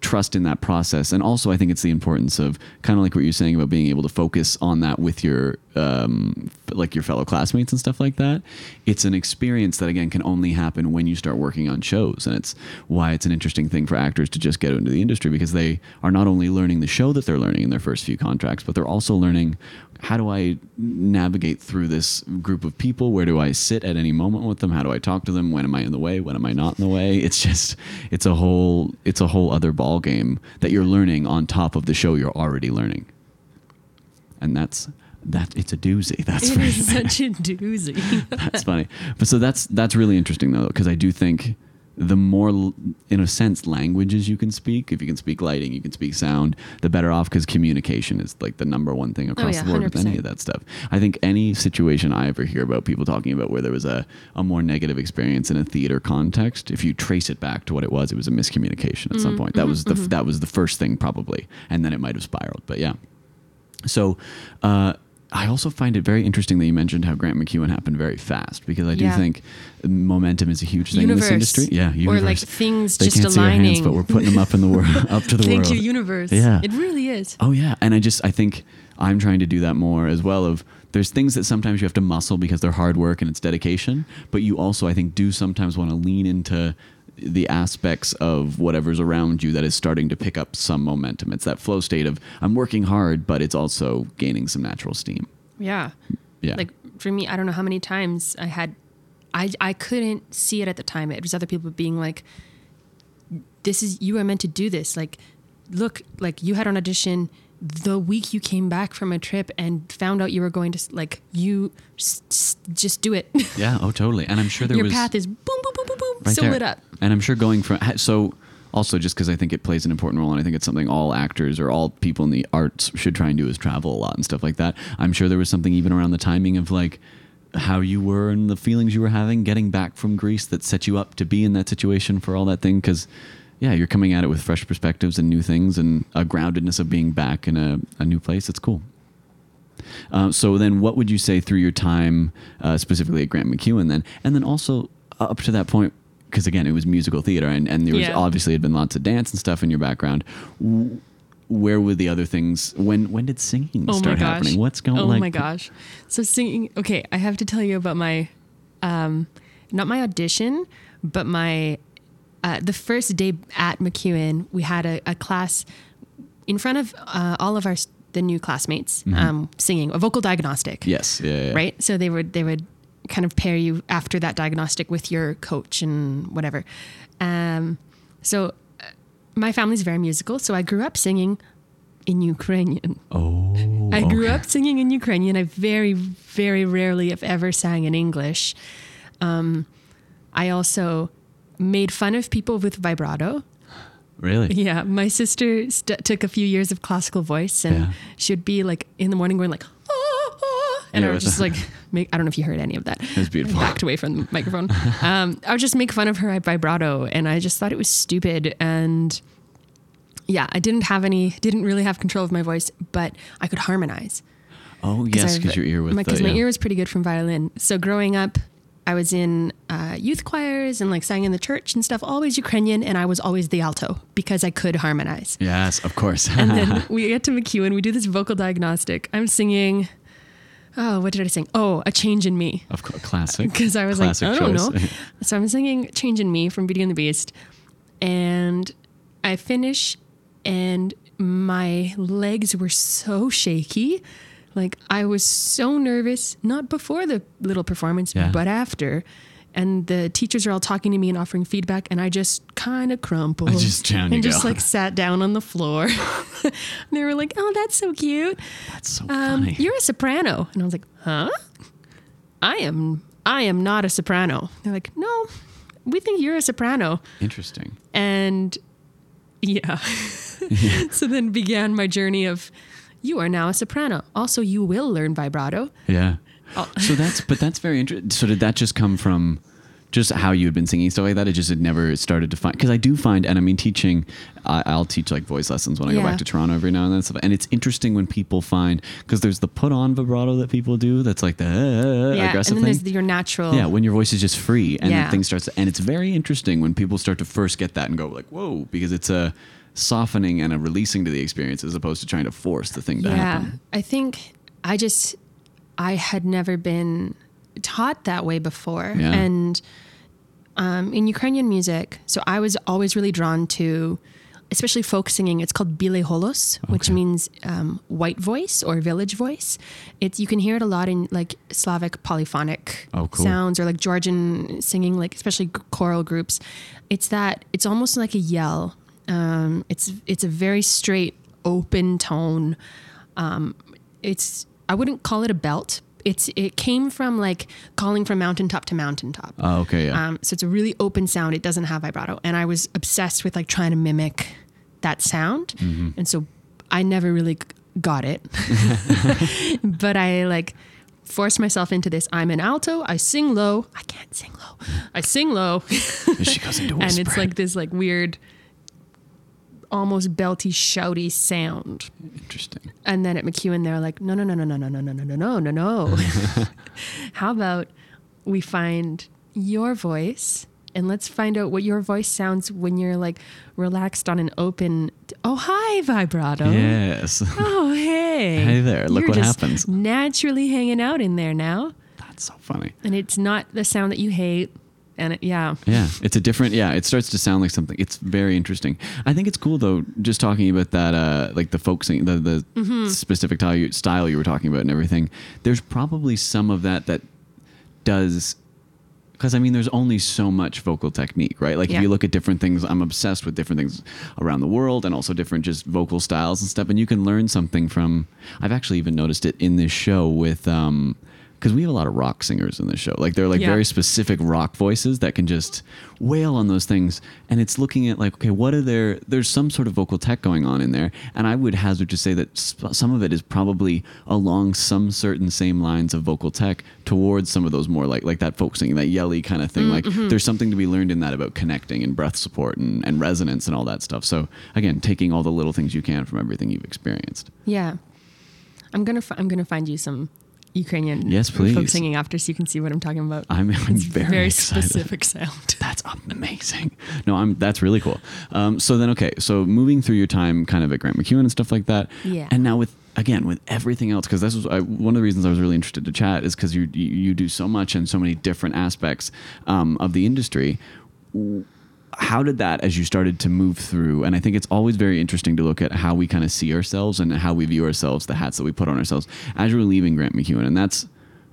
trust in that process and also i think it's the importance of kind of like what you're saying about being able to focus on that with your um, like your fellow classmates and stuff like that it's an experience that again can only happen when you start working on shows and it's why it's an interesting thing for actors to just get into the industry because they are not only learning the show that they're learning in their first few contracts but they're also learning how do I navigate through this group of people? Where do I sit at any moment with them? How do I talk to them? When am I in the way? When am I not in the way? It's just it's a whole it's a whole other ball game that you're learning on top of the show you're already learning. And that's that it's a doozy. That's It is such a doozy. That's funny. But so that's that's really interesting though, because I do think the more, in a sense, languages you can speak, if you can speak lighting, you can speak sound, the better off because communication is like the number one thing oh, across yeah, the board with any of that stuff. I think any situation I ever hear about people talking about where there was a, a more negative experience in a theater context, if you trace it back to what it was, it was a miscommunication at some mm, point. That mm-hmm, was the f mm-hmm. that was the first thing probably, and then it might have spiraled. But yeah. So, uh, I also find it very interesting that you mentioned how Grant MacEwan happened very fast because I do Yeah. think momentum is a huge thing Universe. in this industry. Yeah, universe. Or like things they just can't see our hands, aligning. but we're putting them up in the world, up to the Thank world. you, universe. Yeah. It really is. Oh yeah, and I just I think I'm trying to do that more as well. Of there's things that sometimes you have to muscle because they're hard work and it's dedication, but you also I think do sometimes want to lean into the aspects of whatever's around you that is starting to pick up some momentum. It's that flow state of I'm working hard, but it's also gaining some natural steam. Yeah. Yeah. Like for me, I don't know how many times I had, I I couldn't see it at the time. It was other people being like, "This is you are meant to do this." Like, look, like you had an audition the week you came back from a trip and found out you were going to like you s- s- just do it. yeah. Oh, totally. And I'm sure there was. Your was path is boom, boom, boom, boom, boom, right so there. lit up. And I'm sure going from so also just because I think it plays an important role, and I think it's something all actors or all people in the arts should try and do is travel a lot and stuff like that. I'm sure there was something even around the timing of like how you were and the feelings you were having getting back from Greece that set you up to be in that situation for all that thing because. Yeah, you're coming at it with fresh perspectives and new things and a groundedness of being back in a, a new place. It's cool. Uh, so then, what would you say through your time, uh, specifically at Grant MacEwan, then, and then also up to that point, because again, it was musical theater, and, and there was Yeah. obviously had been lots of dance and stuff in your background. Where were the other things? When when did singing Oh start happening? What's going? On? Oh like, my gosh. So singing. Okay, I have to tell you about my, um, not my audition, but my, uh, the first day at MacEwan, we had a, a class in front of uh, all of our the new classmates um, singing a vocal diagnostic. Yes. Yeah. yeah, yeah. Right. So they would they would kind of pair you after that diagnostic with your coach and whatever. Um, so uh, my family's very musical, so I grew up singing in Ukrainian. Oh, I grew okay. up singing in Ukrainian. I very, very rarely, if ever, sang in English. Um, I also made fun of people with vibrato. Really? Yeah, my sister st- took a few years of classical voice, and Yeah. she'd be like in the morning going like, "Ah, ah," and Yeah, I would was- just like make. I don't know if you heard any of that. It was beautiful. Backed away from the microphone. um, I would just make fun of her vibrato, and I just thought it was stupid. And yeah, I didn't have any, didn't really have control of my voice, but I could harmonize. Oh, yes, because your ear was my, the, 'cause my yeah. ear was pretty good from violin. So growing up, I was in uh, youth choirs and like sang in the church and stuff. Always Ukrainian, and I was always the alto because I could harmonize. Yes, of course. And then we get to MacEwan. We do this vocal diagnostic. I'm singing. Oh, what did I sing? Oh, a change in me. of course, classic. Because I was Classic like, I don't choice. know. So I'm singing Change in Me from Beauty and the Beast. And I finish, and my legs were so shaky. Like I was so nervous, not before the little performance, Yeah. but after. And the teachers are all talking to me and offering feedback, and I just kind of crumpled. Just down and just go. like sat down on the floor. they were like, "Oh, that's so cute. That's so Um, funny. you're a soprano." And I was like, "Huh? I am. I am not a soprano." They're like, "No, we think you're a soprano." Interesting. And yeah. so then began my journey of, "You are now a soprano. Also, you will learn vibrato." Yeah. Oh. So that's but that's very interesting. So did that just come from just how you had been singing stuff like that? It just had never started to find because I do find and I mean teaching. I, I'll teach like voice lessons when I go back to Toronto every now and then and stuff. And it's interesting when people find because there's the put on vibrato that people do. That's like the uh, yeah, and aggressive then thing. there's your natural. yeah, when your voice is just free and Yeah. then things starts to, and it's very interesting when people start to first get that and go like, "Whoa," because it's a softening and a releasing to the experience as opposed to trying to force the thing to yeah, happen. I think I just I had never been taught that way before, Yeah. and um, in Ukrainian music, so I was always really drawn to, especially folk singing. It's called bile holos, which means um, white voice or village voice. It's you can hear it a lot in like Slavic polyphonic Oh, cool. sounds or like Georgian singing, like especially choral groups. It's that it's almost like a yell. Um, it's it's a very straight, open tone. Um, it's I wouldn't call it a belt. It's it came from like calling from mountaintop to mountaintop. Oh, okay, yeah. Um, so it's a really open sound. It doesn't have vibrato, and I was obsessed with like trying to mimic that sound, Mm-hmm. and so I never really got it. but I like forced myself into this. I'm an alto. I sing low. I can't sing low. I sing low, she goes into and it's like this like weird, almost belty, shouty sound. interesting. And then at MacEwan, they're like, no, no, no, no, no, no, no, no, no, no, no, no, no. How about we find your voice and let's find out what your voice sounds when you're like relaxed on an open. Oh, hi, vibrato. Yes. Oh, hey. Hey there, look You're what happens. Naturally hanging out in there now. That's so funny. And it's not the sound that you hate. And it, yeah. Yeah, it's a different. Yeah, it starts to sound like something. It's very interesting. I think it's cool though, just talking about that, uh, like the folk singing, the the Mm-hmm. specific style you, style you were talking about and everything. There's probably some of that that does. Because I mean, there's only so much vocal technique, right? Like Yeah. if you look at different things, I'm obsessed with different things around the world, and also different just vocal styles and stuff. And you can learn something from. I've actually even noticed it in this show with. um because we have a lot of rock singers in the show. Like they're like Yeah. very specific rock voices that can just wail on those things. And it's looking at like, okay, what are there? There's some sort of vocal tech going on in there. And I would hazard to say that sp- some of it is probably along some certain same lines of vocal tech towards some of those more like like that folk singing, that yelly kind of thing. Mm, Like mm-hmm. there's something to be learned in that about connecting and breath support and, and resonance and all that stuff. So again, taking all the little things you can from everything you've experienced. Yeah. I'm going to fi- I'm going to find you some Ukrainian Yes, please. folk singing after so you can see what I'm talking about. I'm, I'm it's very, very specific sound. That's amazing. No, I'm. That's really cool. Um, so then, okay, so moving through your time, kind of at Grant MacEwan and stuff like that. Yeah. And now with again with everything else, because this was I, one of the reasons I was really interested to chat is because you, you you do so much and so many different aspects um, of the industry. How did that, as you started to move through, and I think it's always very interesting to look at how we kind of see ourselves and how we view ourselves, the hats that we put on ourselves as you were leaving Grant MacEwan, and that's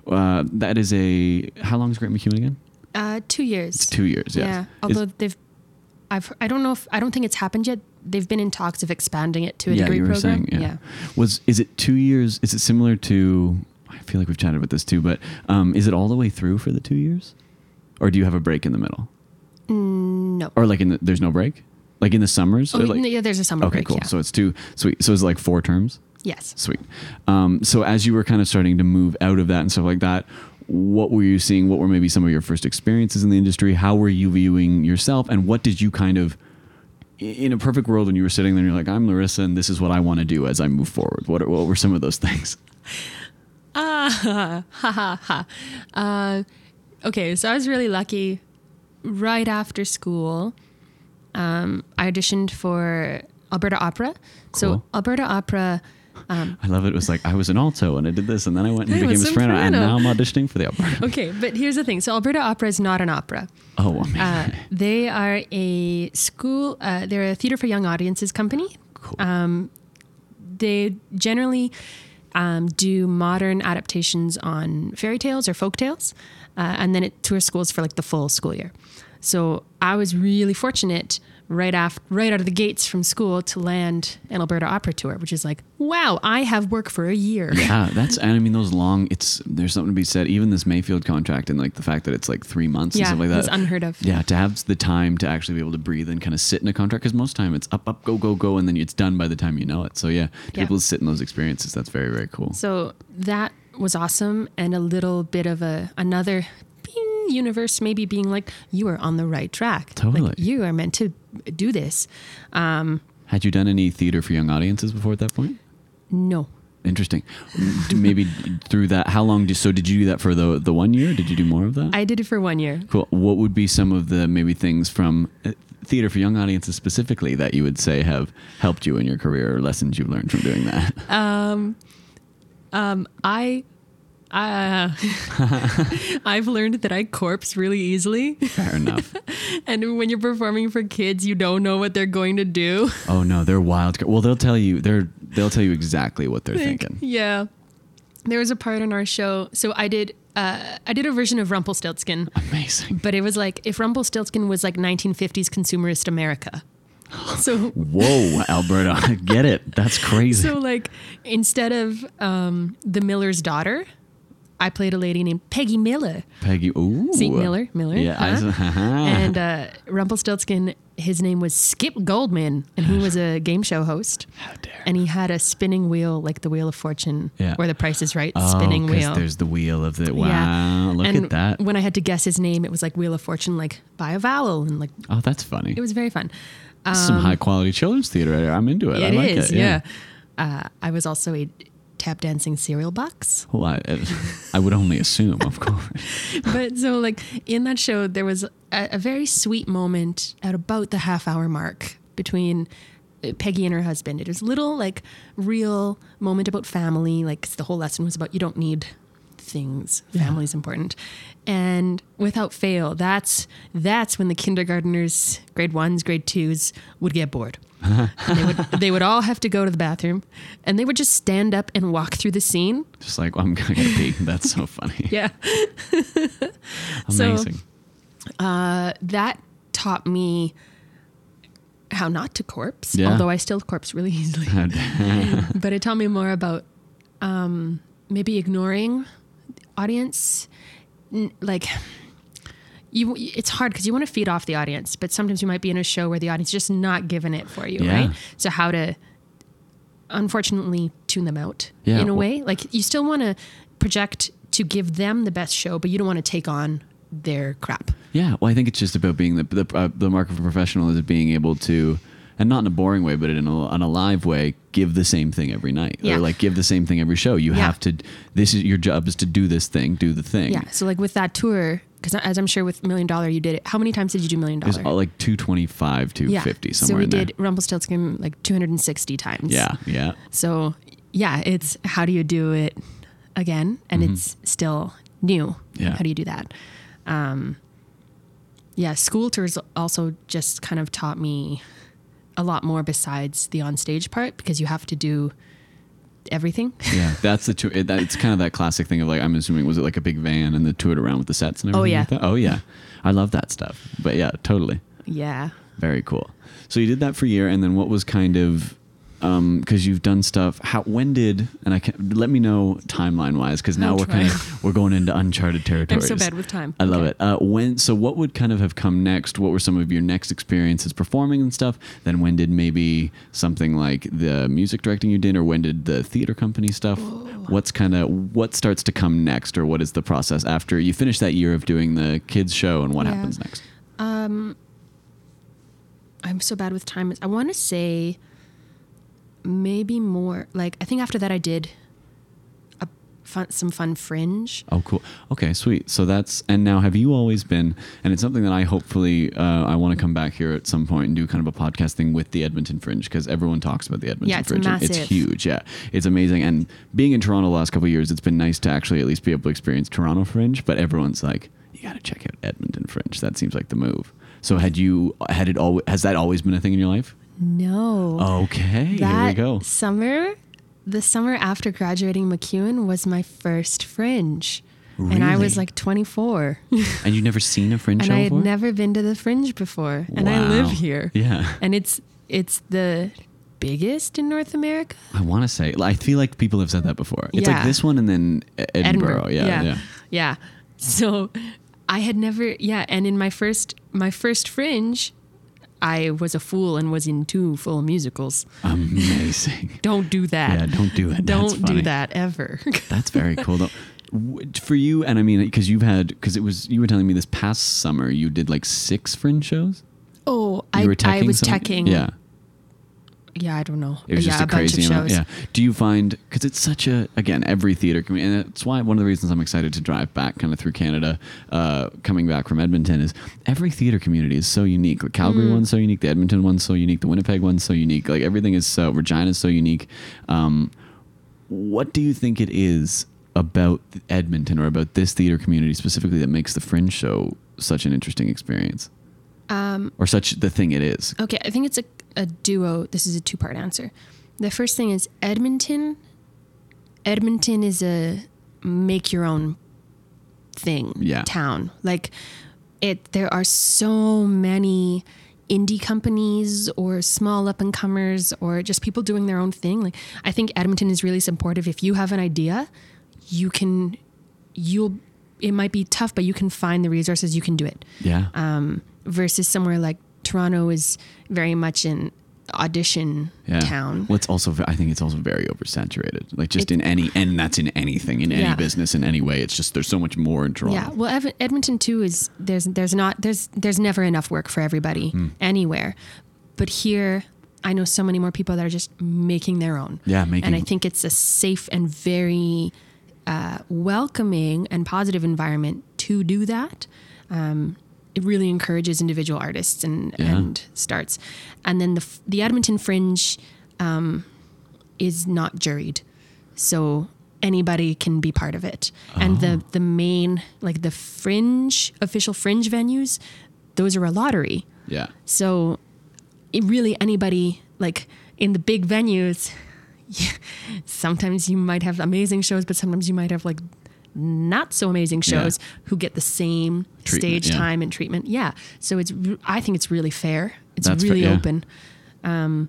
uh, that is a how long is Grant MacEwan again? Uh, two years. It's two years. Yeah. Yeah. Is- Although they've, I've, I don't know if I don't think it's happened yet. They've been in talks of expanding it to a yeah, degree you were program. saying. Yeah. Was is it two years? Is it similar to? I feel like we've chatted about this too, but um, is it all the way through for the two years, or do you have a break in the middle, No. or like in the, there's no break, like in the summers? Oh, like, yeah. There's a summer okay, break. cool. Yeah. So it's two. Sweet. So it's like four terms. yes. Sweet. Um, so as you were kind of starting to move out of that and stuff like that, what were you seeing? What were maybe some of your first experiences in the industry? How were you viewing yourself? And what did you kind of, in a perfect world, when you were sitting there, and you're like, I'm Larissa, and this is what I want to do as I move forward. What are, what were some of those things? Ah, uh, ha ha ha. Uh, okay, so I was really lucky. Right after school, um, I auditioned for Alberta Opera. So Cool. Alberta Opera, I love it. It was like I was an alto and I did this, and then I went and I became a soprano, and now I'm auditioning for the opera. okay, but here's the thing. So Alberta Opera is not an opera. Oh, amazing. Uh, they are a school. Uh, they're a theater for young audiences company. cool. They generally um, do modern adaptations on fairy tales or folk tales, uh, and then it tours schools for like the full school year. So I was really fortunate right after, right out of the gates from school to land an Alberta Opera tour, which is like, wow, I have work for a year. yeah, that's and I mean those long. It's there's something to be said. Even this Mayfield contract and like the fact that it's like three months and Yeah, stuff like that. it's unheard of. Yeah, to have the time to actually be able to breathe and kind of sit in a contract because most time it's up, up, go, go, go, and then it's done by the time you know it. So yeah, to be able to sit in those experiences, that's very, very cool. So that was awesome, and a little bit of a another universe, maybe being like, you are on the right track. Totally. Like, you are meant to do this. Had you done any theater for young audiences before at that point? No. Interesting. Maybe through that, how long? Did, so did you do that for the the one year? Did you do more of that? I did it for one year. Cool. What would be some of the maybe things from uh, theater for young audiences specifically that you would say have helped you in your career or lessons you've learned from doing that? I, uh, I've learned that I corpse really easily, Fair enough. and when you're performing for kids, you don't know what they're going to do. Oh no, they're wild. Well, they'll tell you. They're they'll tell you exactly what they're thinking. Yeah, there was a part in our show. So I did, uh, I did a version of Rumpelstiltskin. Amazing. But it was like if Rumpelstiltskin was like 1950s consumerist America. So Whoa, Alberta, get it. That's crazy. so like instead of um, the Miller's daughter, I played a lady named Peggy Miller. Peggy, ooh, St. Miller, Miller, Yeah, I, and uh, Rumpelstiltskin, his name was Skip Goldman, and he was a game show host. how dare. And he had a spinning wheel, like the Wheel of Fortune, Yeah. or the Price is Right Oh, spinning wheel. There's the wheel of the wow. Yeah. Look and at that. When I had to guess his name, it was like Wheel of Fortune, like by a vowel, and like Oh, that's funny. it was very fun. Is some high quality children's theater. I'm into it. I like is, it. yeah. Uh, I was also a tap dancing cereal box. Well, I, I would only assume, of course. but so, like, in that show, there was a, a very sweet moment at about the half hour mark between uh, Peggy and her husband. It was a little, like, real moment about family. Like the whole lesson was about you don't need things. Family's important. And without fail, that's that's when the kindergarteners, grade ones, grade twos, would get bored. They would they would all have to go to the bathroom, and they would just stand up and walk through the scene. Just like, I'm going to pee. That's so funny. Yeah, so- Amazing. uh, that taught me how not to corpse. Yeah. Although I still corpse really easily, but it taught me more about um, maybe ignoring audience, like. You, it's hard because you want to feed off the audience, but sometimes you might be in a show where the audience is just not giving it for you, Yeah. right? So how to, unfortunately, tune them out Yeah, in a way. Like you still want to project to give them the best show, but you don't want to take on their crap. Yeah, well, I think it's just about being the the, uh, the mark of a professional is being able to, and not in a boring way, but in a, in a live way, give the same thing every night, Yeah. or like give the same thing every show. You Yeah. have to. This is your job is to do this thing, do the thing. Yeah. So like with that tour, because as I'm sure with Million Dollar you did it. How many times did you do Million It was all like 225, 250, yeah. fifty So we in there. did Rumpelstiltskin like 260 times. Yeah, yeah. So yeah, it's how do you do it again, and it's still new. Mm-hmm. Yeah. How do you do that? Um, yeah, school tours also just kind of taught me a lot more besides the on stage part because you have to do everything. Yeah, that's the tour. It, that, it's kind of that classic thing of like I'm assuming was it like a big van and the toured around with the sets and everything. Oh, everything. yeah. like that? oh yeah, I love that stuff. But yeah, totally, yeah. very cool. So you did that for a year, and then what was kind of because you've done stuff. How when did and I can let me know timeline wise because now we're kind of we're going into uncharted territory. I'm so bad with time. I love Okay. it. Uh, when so what would kind of have come next? What were some of your next experiences performing and stuff? Then when did maybe something like the music directing you did, or when did the theater company stuff? What's kind of what starts to come next, or what is the process after you finish that year of doing the kids show, and what Yeah. happens next? Um, I'm so bad with time. I want to say maybe more. Like I think after that I did a fun, some fun fringe. Oh, cool. Okay, sweet. So that's and now have you always been? And it's something that I hopefully uh, I want to come back here at some point and do kind of a podcast thing with the Edmonton Fringe because everyone talks about the Edmonton Yeah, it's Fringe. and It's huge. Yeah, it's amazing. And being in Toronto the last couple of years, it's been nice to actually at least be able to experience Toronto Fringe. But everyone's like, you got to check out Edmonton Fringe. That seems like the move. So had you had it all? Has that always been a thing in your life? No. Okay, here we go. summer, the summer after graduating MacEwan was my first fringe. And I was like 24. And you've never seen a Fringe and show I had before? never been to the fringe before. And I live here. Yeah. And it's it's the biggest in North America. I want to say, I feel like people have said that before. It's like this one and then E- Edinburgh. Yeah, yeah. yeah. Yeah. So I had never yeah, and in my first my first fringe, I was a fool and was in two full musicals. Amazing. Don't do that. Yeah, don't do it. Don't do that ever. That's very cool though. For you, and I mean, because you've had, because it was, you were telling me this past summer you did like six fringe shows. oh, You I I was teching. Yeah, Yeah, I don't know. it was yeah, just a, crazy amount. shows. Yeah. Do you find because it's such a again every theater community, and that's why one of the reasons I'm excited to drive back kind of through Canada, uh, coming back from Edmonton is every theater community is so unique. The Mm. Calgary one's so unique, the Edmonton one's so unique, the Winnipeg one's so unique. Like everything is so Regina's so unique. Um, what do you think it is about Edmonton or about this theater community specifically that makes the Fringe show such an interesting experience, Um, or such the thing it is? Okay, I think it's a, a duo. This is a two part answer. The first thing is Edmonton. Edmonton is a make your own thing Yeah. town. Like it there are so many indie companies or small up and comers or just people doing their own thing. Like I think Edmonton is really supportive. If you have an idea, you can you'll it might be tough, but you can find the resources, you can do it Yeah, um, versus somewhere like Toronto is very much an audition yeah. town. Well, it's also I think it's also very oversaturated. Like just in any and that's in anything in any Yeah. business in any way. It's just there's so much more in Toronto. Yeah, well, Ev- Edmonton too is there's there's not there's there's never enough work for everybody Hmm. anywhere, but here I know so many more people that are just making their own. Yeah, making- and I think it's a safe and very uh, welcoming and positive environment to do that. Um, it really encourages individual artists and Yeah. and starts, and then the the Edmonton Fringe um, is not juried, so anybody can be part of it. And the the main like the fringe official fringe venues, those are a lottery. Yeah. So it really anybody like in the big venues, sometimes you might have amazing shows, but sometimes you might have like not so amazing Yeah. shows who get the same Treatment, stage yeah. time and treatment. Yeah. So it's I think it's really fair. It's That's fair, really yeah. open. Um,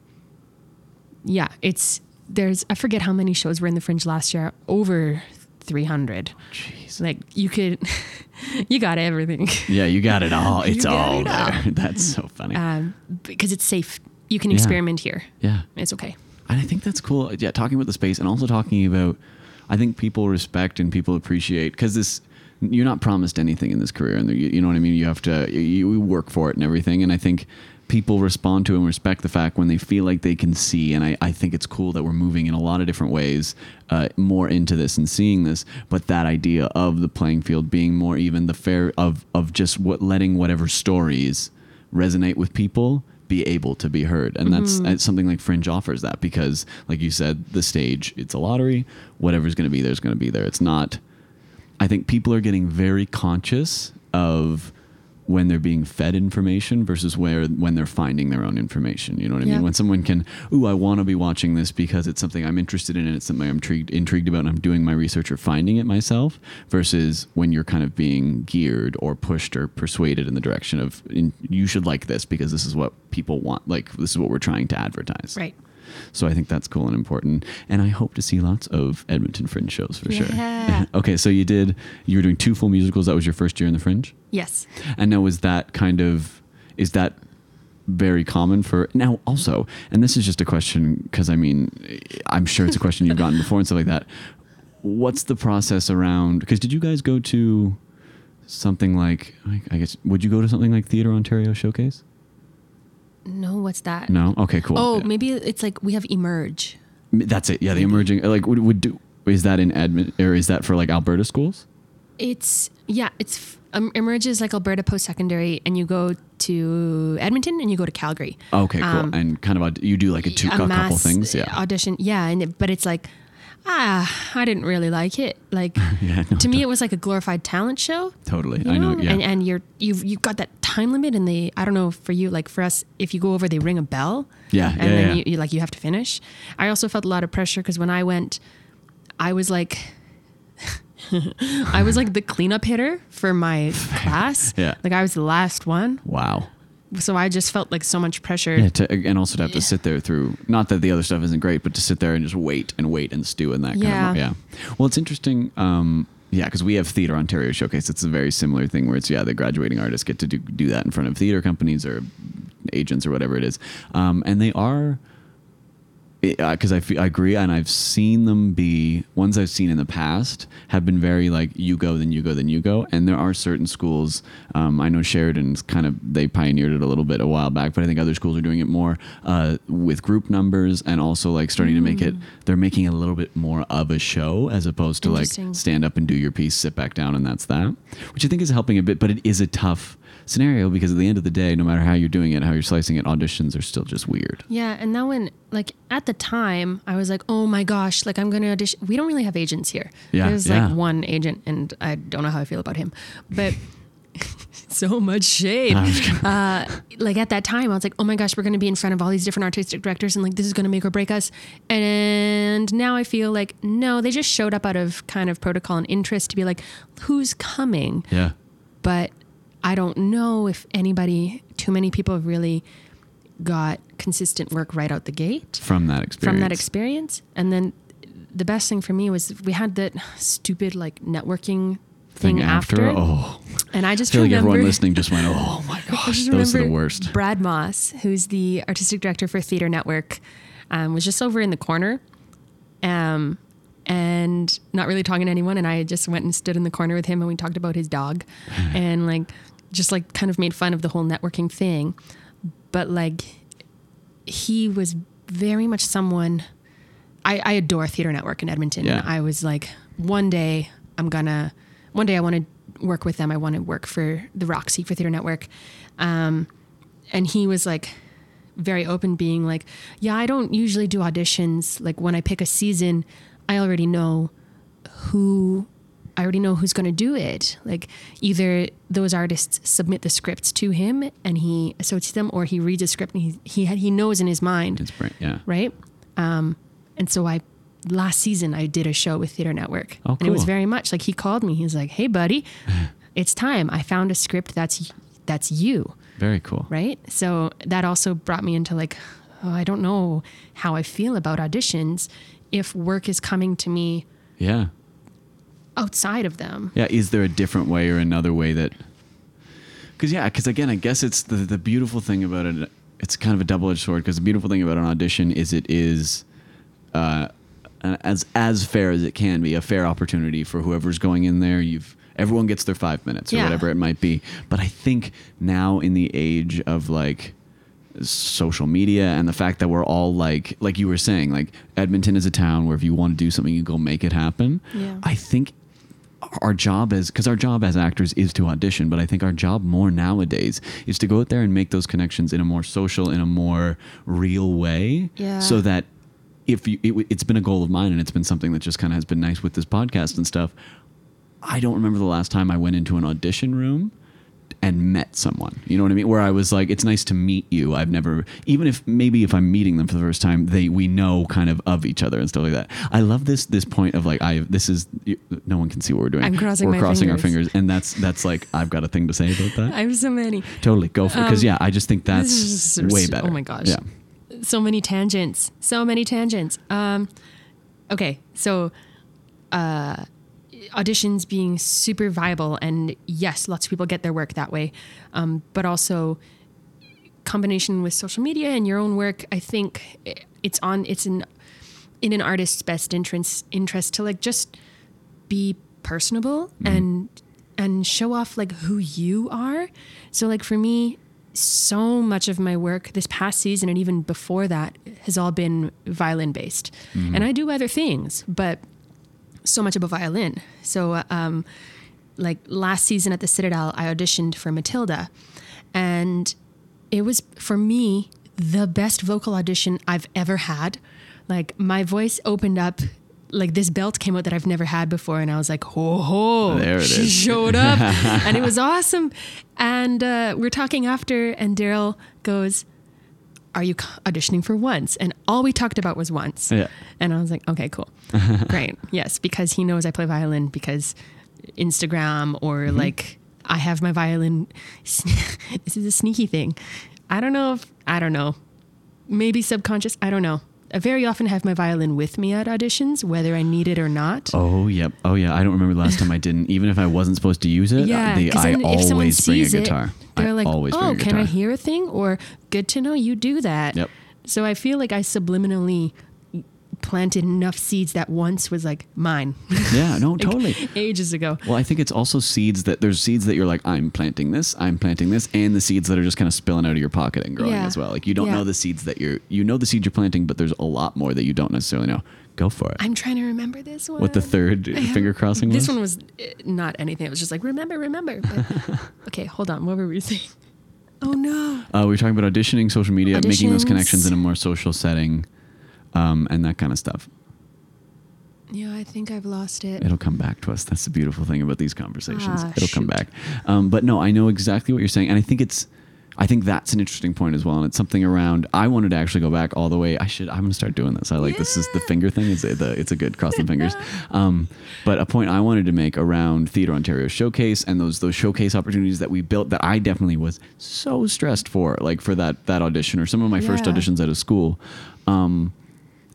yeah, it's there's I forget how many shows were in the Fringe last year. Over 300. Jeez. Like you could you got everything. Yeah, you got it all. It's all it all. there. That's so funny. um, because it's safe. You can Yeah. experiment here. yeah. It's okay. And I think that's cool. Yeah, talking about the space and also talking about, I think people respect and people appreciate because this, you're not promised anything in this career, and you, you know what I mean. You have to, you, you work for it and everything. And I think people respond to and respect the fact when they feel like they can see. And I, I think it's cool that we're moving in a lot of different ways uh, more into this and seeing this. But that idea of the playing field being more even, the fair of of just what letting whatever stories resonate with people be able to be heard. And that's mm-hmm. that's something like fringe offers that because like you said the stage it's a lottery. Whatever's going to be there is going to be there. It's not i think people are getting very conscious of when they're being fed information versus where when they're finding their own information. You know what I Yeah. mean? When someone can, ooh, I want to be watching this because it's something I'm interested in and it's something I'm intrigued intrigued about and I'm doing my research or finding it myself versus when you're kind of being geared or pushed or persuaded in the direction of in, you should like this because this is what people want. Like this is what we're trying to advertise. Right. So I think that's cool and important. And I hope to see lots of Edmonton Fringe shows for Yeah. sure. okay, so you did you were doing two full musicals. That was your first year in the Fringe? Yes. And now is that kind of is that very common for now also and this is just a question because i mean i'm sure it's a question you've gotten before and stuff like that what's the process around because did you guys go to something like I- i guess would you go to something like theater ontario showcase No, what's that? no okay cool Oh, Yeah. maybe it's like we have Emerge. that's it yeah the emerging like would, would do is that in admin or is that for like alberta schools It's yeah, it's um, Emerge is like Alberta post secondary, and you go to Edmonton and you go to Calgary. okay cool Um, and kind of you do like a two a, couple things yeah audition. Yeah, and it, but it's like ah, I didn't really like it. Like Yeah, no, to me, it was like a glorified talent show. totally you i know yeah and, and you're you've you've got that time limit, and they I don't know for you like for us, if you go over, they ring a bell. Yeah, and yeah, then yeah. You, you like you have to finish. I also felt a lot of pressure because when I went, I was like. I was like the cleanup hitter for my class. Yeah. Like I was the last one. wow So I just felt like so much pressure. Yeah, to, and also to have to sit there through. Not that the other stuff isn't great, but to sit there and just wait and wait and stew in that kind Yeah. of. Yeah. Well, it's interesting. Um, yeah, because we have Theater Ontario Showcase. It's a very similar thing where it's yeah, the graduating artists get to do do that in front of theater companies or agents or whatever it is, um, and they are. Because I, fe- I agree, and I've seen them be ones I've seen in the past have been very like you go, then you go, then you go. And there are certain schools. Um, I know Sheridan's kind of they pioneered it a little bit a while back, but I think other schools are doing it more uh, with group numbers and also like starting to make it. They're making it a little bit more of a show as opposed to like stand up and do your piece, sit back down, and that's that. Which I think is helping a bit, but it is a tough scenario because at the end of the day, no matter how you're doing it, how you're slicing it, auditions are still just weird. Yeah, and that when like at the time I was like, oh my gosh, like I'm gonna audition. We don't really have agents here. Yeah, there's yeah. like one agent, and I don't know how I feel about him, but so much shade. I'm just kidding. Uh, like at that time, I was like, oh my gosh, we're gonna be in front of all these different artistic directors, and like this is gonna make or break us. And now I feel like no, they just showed up out of kind of protocol and interest to be like, who's coming? Yeah. but I don't know if anybody, too many people have really got consistent work right out the gate From that experience. from that experience. And then the best thing for me was we had that stupid like networking thing, thing after. after. Oh, And I I just feel like remember, everyone listening just went, "Oh my gosh, those are the worst." Brad Moss, who's the artistic director for Theater Network, um, was just over in the corner. Um, and not really talking to anyone. And I just went and stood in the corner with him and we talked about his dog and like just like kind of made fun of the whole networking thing. But like he was very much someone I, I adore Theater Network in Edmonton. Yeah. I was like, one day I'm gonna one day I want to work with them. I want to work for the Roxy for Theater Network. Um, and he was like very open being like yeah i don't usually do auditions like when i pick a season i already know who i already know who's going to do it like either those artists submit the scripts to him and he associates them or he reads a script and he he, he knows in his mind It's great. Yeah. right um and so i last season i did a show with theater network Oh, and it was very much like he called me he's like hey buddy it's time i found a script that's that's you Very cool. right? So that also brought me into like, oh, I don't know how I feel about auditions if work is coming to me Yeah. Outside of them. Yeah. Is there a different way or another way that? Because yeah, because again, I guess it's the the beautiful thing about it. It's kind of a double edged sword. Because the beautiful thing about an audition is it is. Uh, as as fair as it can be, a fair opportunity for whoever's going in there. You've everyone gets their five minutes or Yeah. whatever it might be. But I think now in the age of like social media and the fact that we're all like like you were saying like Edmonton is a town where if you want to do something you go make it happen. Yeah. I think our job as because our job as actors is to audition but i think our job more nowadays is to go out there and make those connections in a more social in a more real way Yeah. so that if you it, it's been a goal of mine and it's been something that just kind of has been nice with this podcast and stuff i don't remember the last time i went into an audition room and met someone. You know what I mean? Where I was like, it's nice to meet you. I've never, even if maybe if I'm meeting them for the first time, they we know kind of of each other and stuff like that. I love this this point of like I this is no one can see what we're doing. I'm crossing We're crossing our fingers. fingers, and that's that's like I've got a thing to say about that. I have so many. totally go for it because Um, yeah, I just think that's way better. oh my gosh. Yeah. so many tangents so many tangents um okay so uh auditions being super viable and yes lots of people get their work that way. Um but also combination with social media and your own work i think it's on it's an in an artist's best interest interest to like just be personable and and show off like who you are. So like for me so much of my work this past season and even before that has all been violin based and i do other things but so much about a violin so um like last season at the citadel i auditioned for matilda and it was for me the best vocal audition I've ever had. Like my voice opened up, like this belt came out that I've never had before, and I was like, "Ho ho!" There it she is. showed up, and it was awesome. And uh, we're talking after, and Daryl goes, "Are you auditioning for once?" And all we talked about was once. Yeah. And I was like, "Okay, cool, great, yes," because he knows I play violin because Instagram or Mm-hmm. like I have my violin. this is a sneaky thing. I don't know if I don't know. Maybe subconscious. I don't know. I very often have my violin with me at auditions, whether I need it or not. Oh yep. Oh yeah. I don't remember the last time I didn't. Even if I wasn't supposed to use it, Yeah, the, I if someone always bring a sees it, guitar. they're I like, always "Oh, bring a can. I hear a thing?" Or "Good to know you do that." Yep. So I feel like I subliminally planted enough seeds that once was like mine Yeah. No. Totally. ages ago. Well, I think it's also seeds that there's seeds that you're like, I'm planting this, I'm planting this, and the seeds that are just kind of spilling out of your pocket and growing Yeah. as well. Like you don't Yeah. know the seeds that you're, you know the seeds you're planting, but there's a lot more that you don't necessarily know. Go for it. I'm trying to remember this one. what the third I have- finger crossing This was? This one was uh, not anything. It was just like remember, remember. But, okay, hold on. What were we saying? Oh no. Uh, we were talking about auditioning, social media, making those connections in a more social setting, um, and that kind of stuff. Yeah, I think I've lost it. It'll come back to us. That's the beautiful thing about these conversations. Ah, It'll come back. Um, but no, I know exactly what you're saying, and I think it's, I think that's an interesting point as well, and it's something around. I wanted to actually go back all the way. I should. I'm gonna start doing this. I like this. Is the finger thing? Is the? It's a good cross the fingers. Um, but a point I wanted to make around Theatre Ontario Showcase and those those showcase opportunities that we built that I definitely was so stressed for, like for that that audition or some of my first auditions out of school. Um,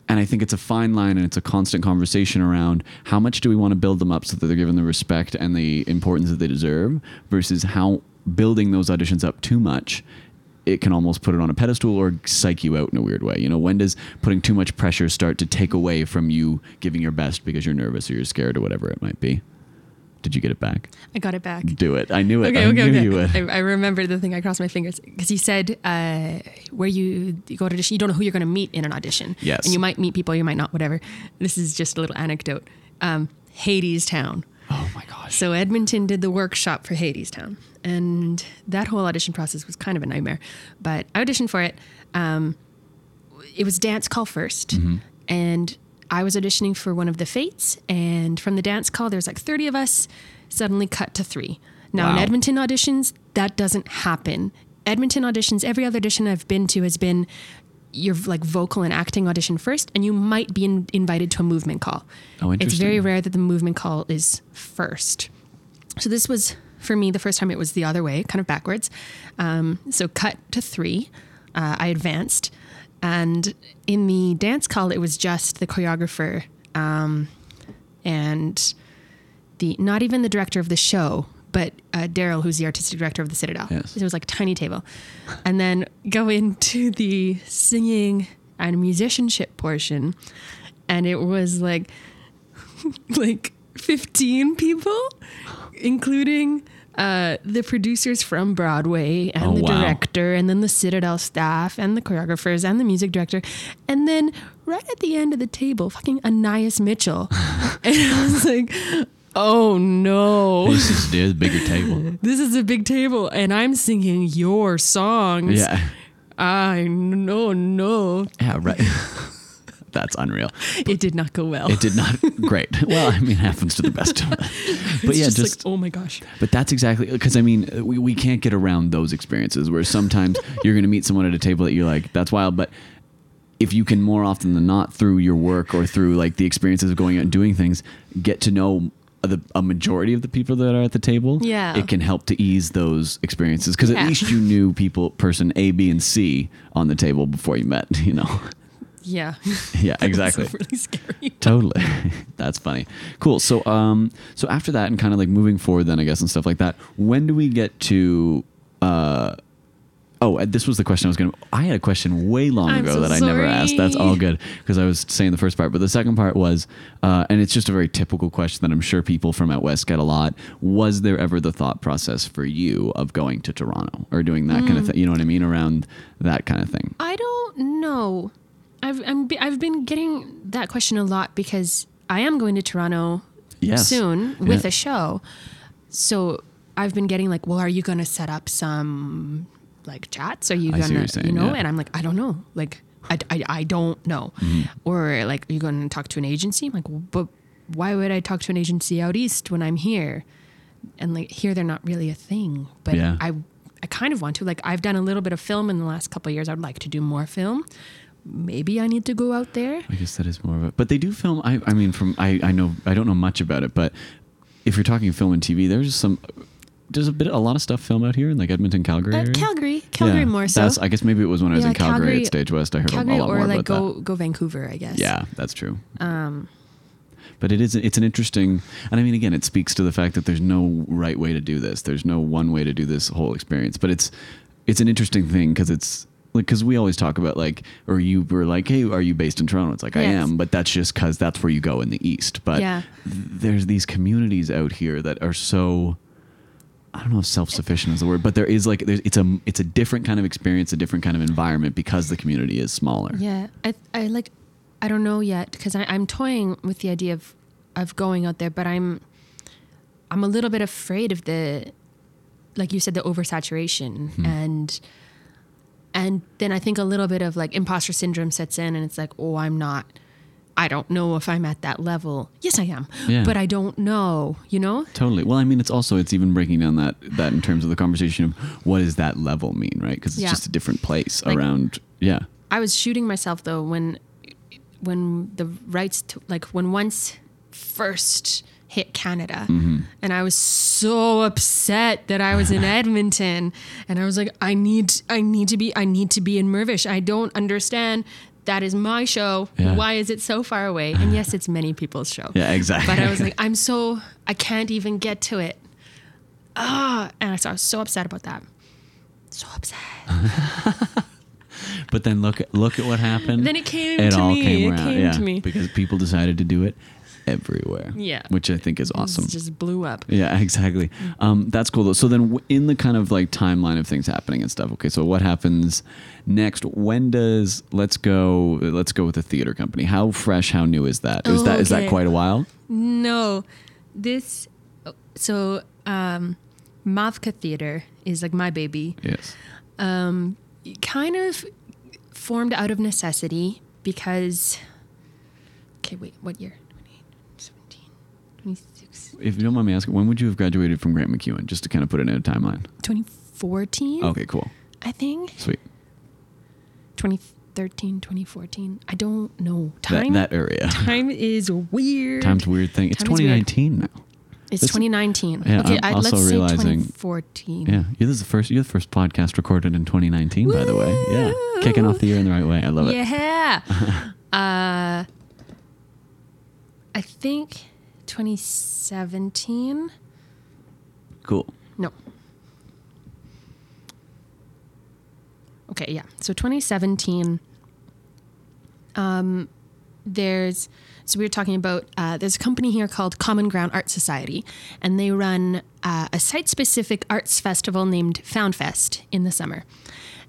and I think it's a fine line and it's a constant conversation around how much do we want to build them up so that they're given the respect and the importance that they deserve versus how building those auditions up too much it can almost put it on a pedestal or psych you out in a weird way. You know, when does putting too much pressure start to take away from you giving your best because you're nervous or you're scared or whatever it might be? Did you get it back? I got it back. Do it. I knew it. Okay, I okay, knew okay. you would. I, I remember the thing I crossed my fingers because he said uh, where you, you go to audition, you don't know who you're going to meet in an audition. Yes. And you might meet people, you might not, whatever. This is just a little anecdote. Um, Hadestown. oh my gosh. So Edmonton did the workshop for Hadestown, and that whole audition process was kind of a nightmare. But I auditioned for it. Um, it was dance call 1st and I was auditioning for one of the fates. And from the dance call, there's like 30 of us. Suddenly cut to three. Now in Edmonton auditions, that doesn't happen. Edmonton auditions, every other audition I've been to has been your like vocal and acting audition first, and you might be in, invited to a movement call. Oh, interesting. It's very rare that the movement call is first. So this was for me the first time it was the other way, kind of backwards. Um, so cut to three, uh, I advanced, and in the dance call it was just the choreographer um, and the not even the director of the show, but uh, Daryl, who's the artistic director of the Citadel. Yes. It was like a tiny table, and then go into the singing and musicianship portion, and it was like like 15 people, including uh, the producers from Broadway and Oh, the wow. director, and then the Citadel staff and the choreographers and the music director. And then right at the end of the table, fucking Anais Mitchell. and I was like, oh no. This is the bigger table. This is a big table, and I'm singing your songs. Yeah. I no no. Yeah, right. That's unreal. It did not go well. It did not. Great. Well, I mean, it happens to the best of us. But It's yeah, just, just. like, oh my gosh. but that's exactly because I mean, we, we can't get around those experiences where sometimes you're going to meet someone at a table that you're like, that's wild. But if you can more often than not through your work or through like the experiences of going out and doing things, get to know the, a majority of the people that are at the table, Yeah. it can help to ease those experiences because at least you knew people, person A, B, and C on the table before you met, you know? Yeah. yeah, exactly. Really scary. totally that's funny cool so um so after that and kind of like moving forward then i guess and stuff like that when do we get to uh Oh, this was the question I was going to. I had a question way long I'm ago so that I never asked. That's all good because I was saying the first part. But the second part was, uh, and it's just a very typical question that I'm sure people from out west get a lot. Was there ever the thought process for you of going to Toronto or doing that Hmm. kind of thing? You know what I mean? Around that kind of thing. I don't know. I've I'm, I've been getting that question a lot because I am going to Toronto Yes. soon with Yeah. a show. So I've been getting like, well, are you going to set up some like chats? Are you I see what gonna, you're you know? yeah. And I'm like, I don't know. Like, I, I, I don't know. Mm-hmm. Or like, are you going to talk to an agency? I'm like, well, but why would I talk to an agency out east when I'm here? And like here, they're not really a thing. But Yeah. I, I kind of want to. Like, I've done a little bit of film in the last couple of years. I'd like to do more film. Maybe I need to go out there. I guess that is more of a. But they do film. I, I mean, from I, I know I don't know much about it, but if you're talking film and TV, there's some. There's a bit, a lot of stuff film out here in like Edmonton, Calgary. Uh. Calgary, Calgary Yeah, more so. That's, I guess maybe it was when I was Yeah, in Calgary, Calgary- at Stage West. I heard Calgary a lot or more like about go that. go Vancouver, I guess. Yeah, that's true. Um, but it is it's an interesting, and I mean, again, it speaks to the fact that there's no right way to do this. There's no one way to do this whole experience. But it's it's an interesting thing because it's like because we always talk about like, or you were like, hey, are you based in Toronto? It's like I am, but that's just because that's where you go in the east. But Yeah. th- there's these communities out here that are so. I don't know if self-sufficient is the word, but there is like there's, it's a it's a different kind of experience, a different kind of environment because the community is smaller. Yeah, I I like I don't know yet because I'm toying with the idea of of going out there, but I'm I'm a little bit afraid of the like you said the oversaturation Hmm. and and then I think a little bit of like imposter syndrome sets in and it's like oh I'm not I don't know if I'm at that level. Yes, I am, Yeah. but I don't know. You know? Totally. Well, I mean, it's also it's even breaking down that that in terms of the conversation of what does that level mean, right? Because it's Yeah. just a different place Like- around. Yeah. I was shooting myself though when when the rights to like when once first hit Canada and I was so upset that I was in Edmonton and I was like I need I need to be I need to be in Mirvish I don't understand that is my show Yeah. why is it so far away and yes it's many people's show Yeah. Exactly. but I was like I'm so I can't even get to it ah and so I was so upset about that so upset but then look look at what happened. Then it came it to all me. Came It around. came yeah, to me. because people decided to do it everywhere. Yeah. Which I think is awesome. It just blew up Yeah, exactly. Um, that's cool though. So then, in the kind of like timeline of things happening and stuff. Okay, so what happens next? When does let's go? Let's go with the theater company. How fresh? How new is that? Is Oh, that is that okay. quite a while? No, this so um, Mavka Theater is like my baby. Yes. Kind of formed out of necessity because. Okay, wait. What year? 2017, 26, If you don't mind me asking, when would you have graduated from Grant MacEwan? Just to kind of put it in a timeline. 2014. Okay, cool, I think sweet. 2013, 2014. I don't know. That Time. that area. time is weird. Time's a weird thing. It's Time is 2019 now. It's This- 2019. Yeah, okay, I'm I, also let's say realizing- 2014. Yeah, you're the first. You're the first podcast recorded in 2019, by the way. Yeah, kicking off the year in the right way. I love it. Yeah. uh, I think 2017. Cool. No. Okay, yeah. So 2017. Um, there's so we were talking about uh, there's a company here called Common Ground Art Society, and they run uh, a site-specific arts festival named Found Fest in the summer.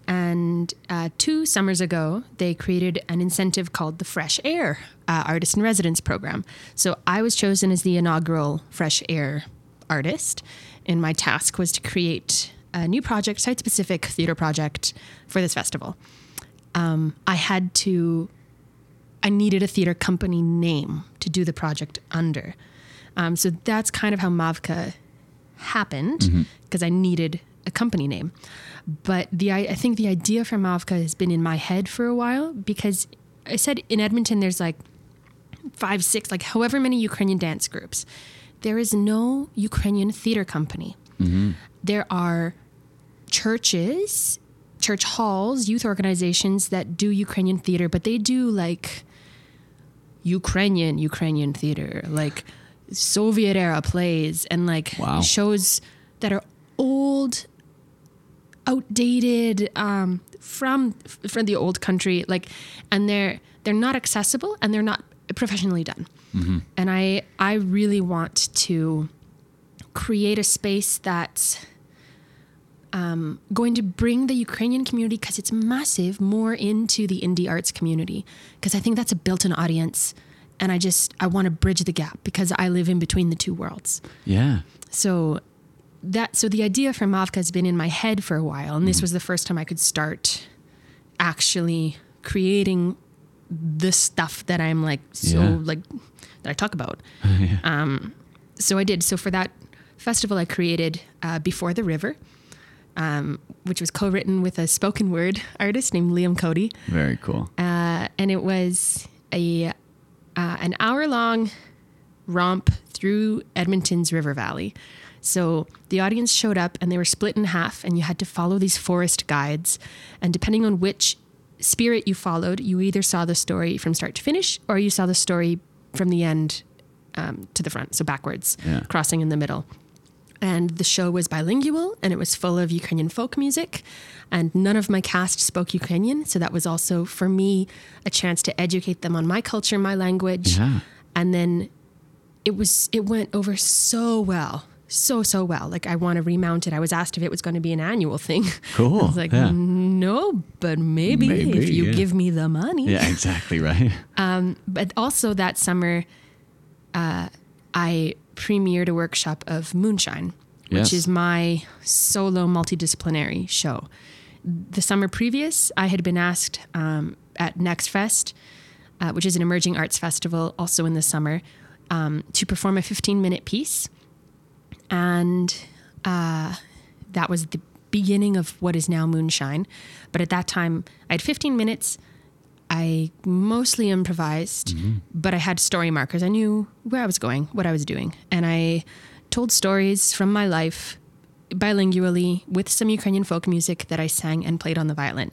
And uh, two summers ago, they created an incentive called the Fresh Air uh, Artist in Residence Program. So I was chosen as the inaugural Fresh Air artist, and my task was to create a new project, site specific theater project for this festival. Um, I had to I needed a theater company name to do the project under. Um, so that's kind of how Mavka happened because I needed a company name. But the I, I think the idea for Mavka has been in my head for a while because I said in Edmonton there's like five, six, like however many Ukrainian dance groups. There is no Ukrainian theater company. There are churches, church halls, youth organizations that do Ukrainian theater, but they do like Ukrainian Ukrainian theater, like Soviet era plays and like Wow. shows that are old, outdated, um, from from the old country, like, and they're they're not accessible and they're not professionally done. And I I really want to create a space that's um, going to bring the Ukrainian community because it's massive more into the indie arts community because I think that's a built-in audience, and I just I want to bridge the gap because I live in between the two worlds. Yeah. So that so the idea for Mavka has been in my head for a while, and this was the first time I could start actually creating the stuff that I'm like so Yeah. like that I talk about. Um, so I did. So for that festival, I created uh, Before the River, um, which was co-written with a spoken word artist named Liam Cody Very cool. uh, and it was a uh, an hour long romp through Edmonton's river valley. So the audience showed up and they were split in half, and you had to follow these forest guides. And depending on which spirit you followed, you either saw the story from start to finish, or you saw the story from the end um, to the front, so backwards, Yeah. crossing in the middle. And the show was bilingual and it was full of Ukrainian folk music. And none of my cast spoke Ukrainian. So that was also, for me, a chance to educate them on my culture, my language. Yeah. And then it was, it went over so well. So, so well. Like, I want to remount it. I was asked if it was going to be an annual thing. Cool. I was like, Yeah. no, but maybe, Maybe, if you yeah. give me the money Yeah, exactly right. but also that summer, uh, I premiered a workshop of Moonshine, Yes. which is my solo multidisciplinary show. The summer previous, I had been asked um, at Next Fest, uh, which is an emerging arts festival, also in the summer, um, to perform a 15 minute piece. And uh, that was the beginning of what is now Moonshine. But at that time, I had 15 minutes. I mostly improvised, but I had story markers. I knew where I was going, what I was doing. And I told stories from my life bilingually with some Ukrainian folk music that I sang and played on the violin.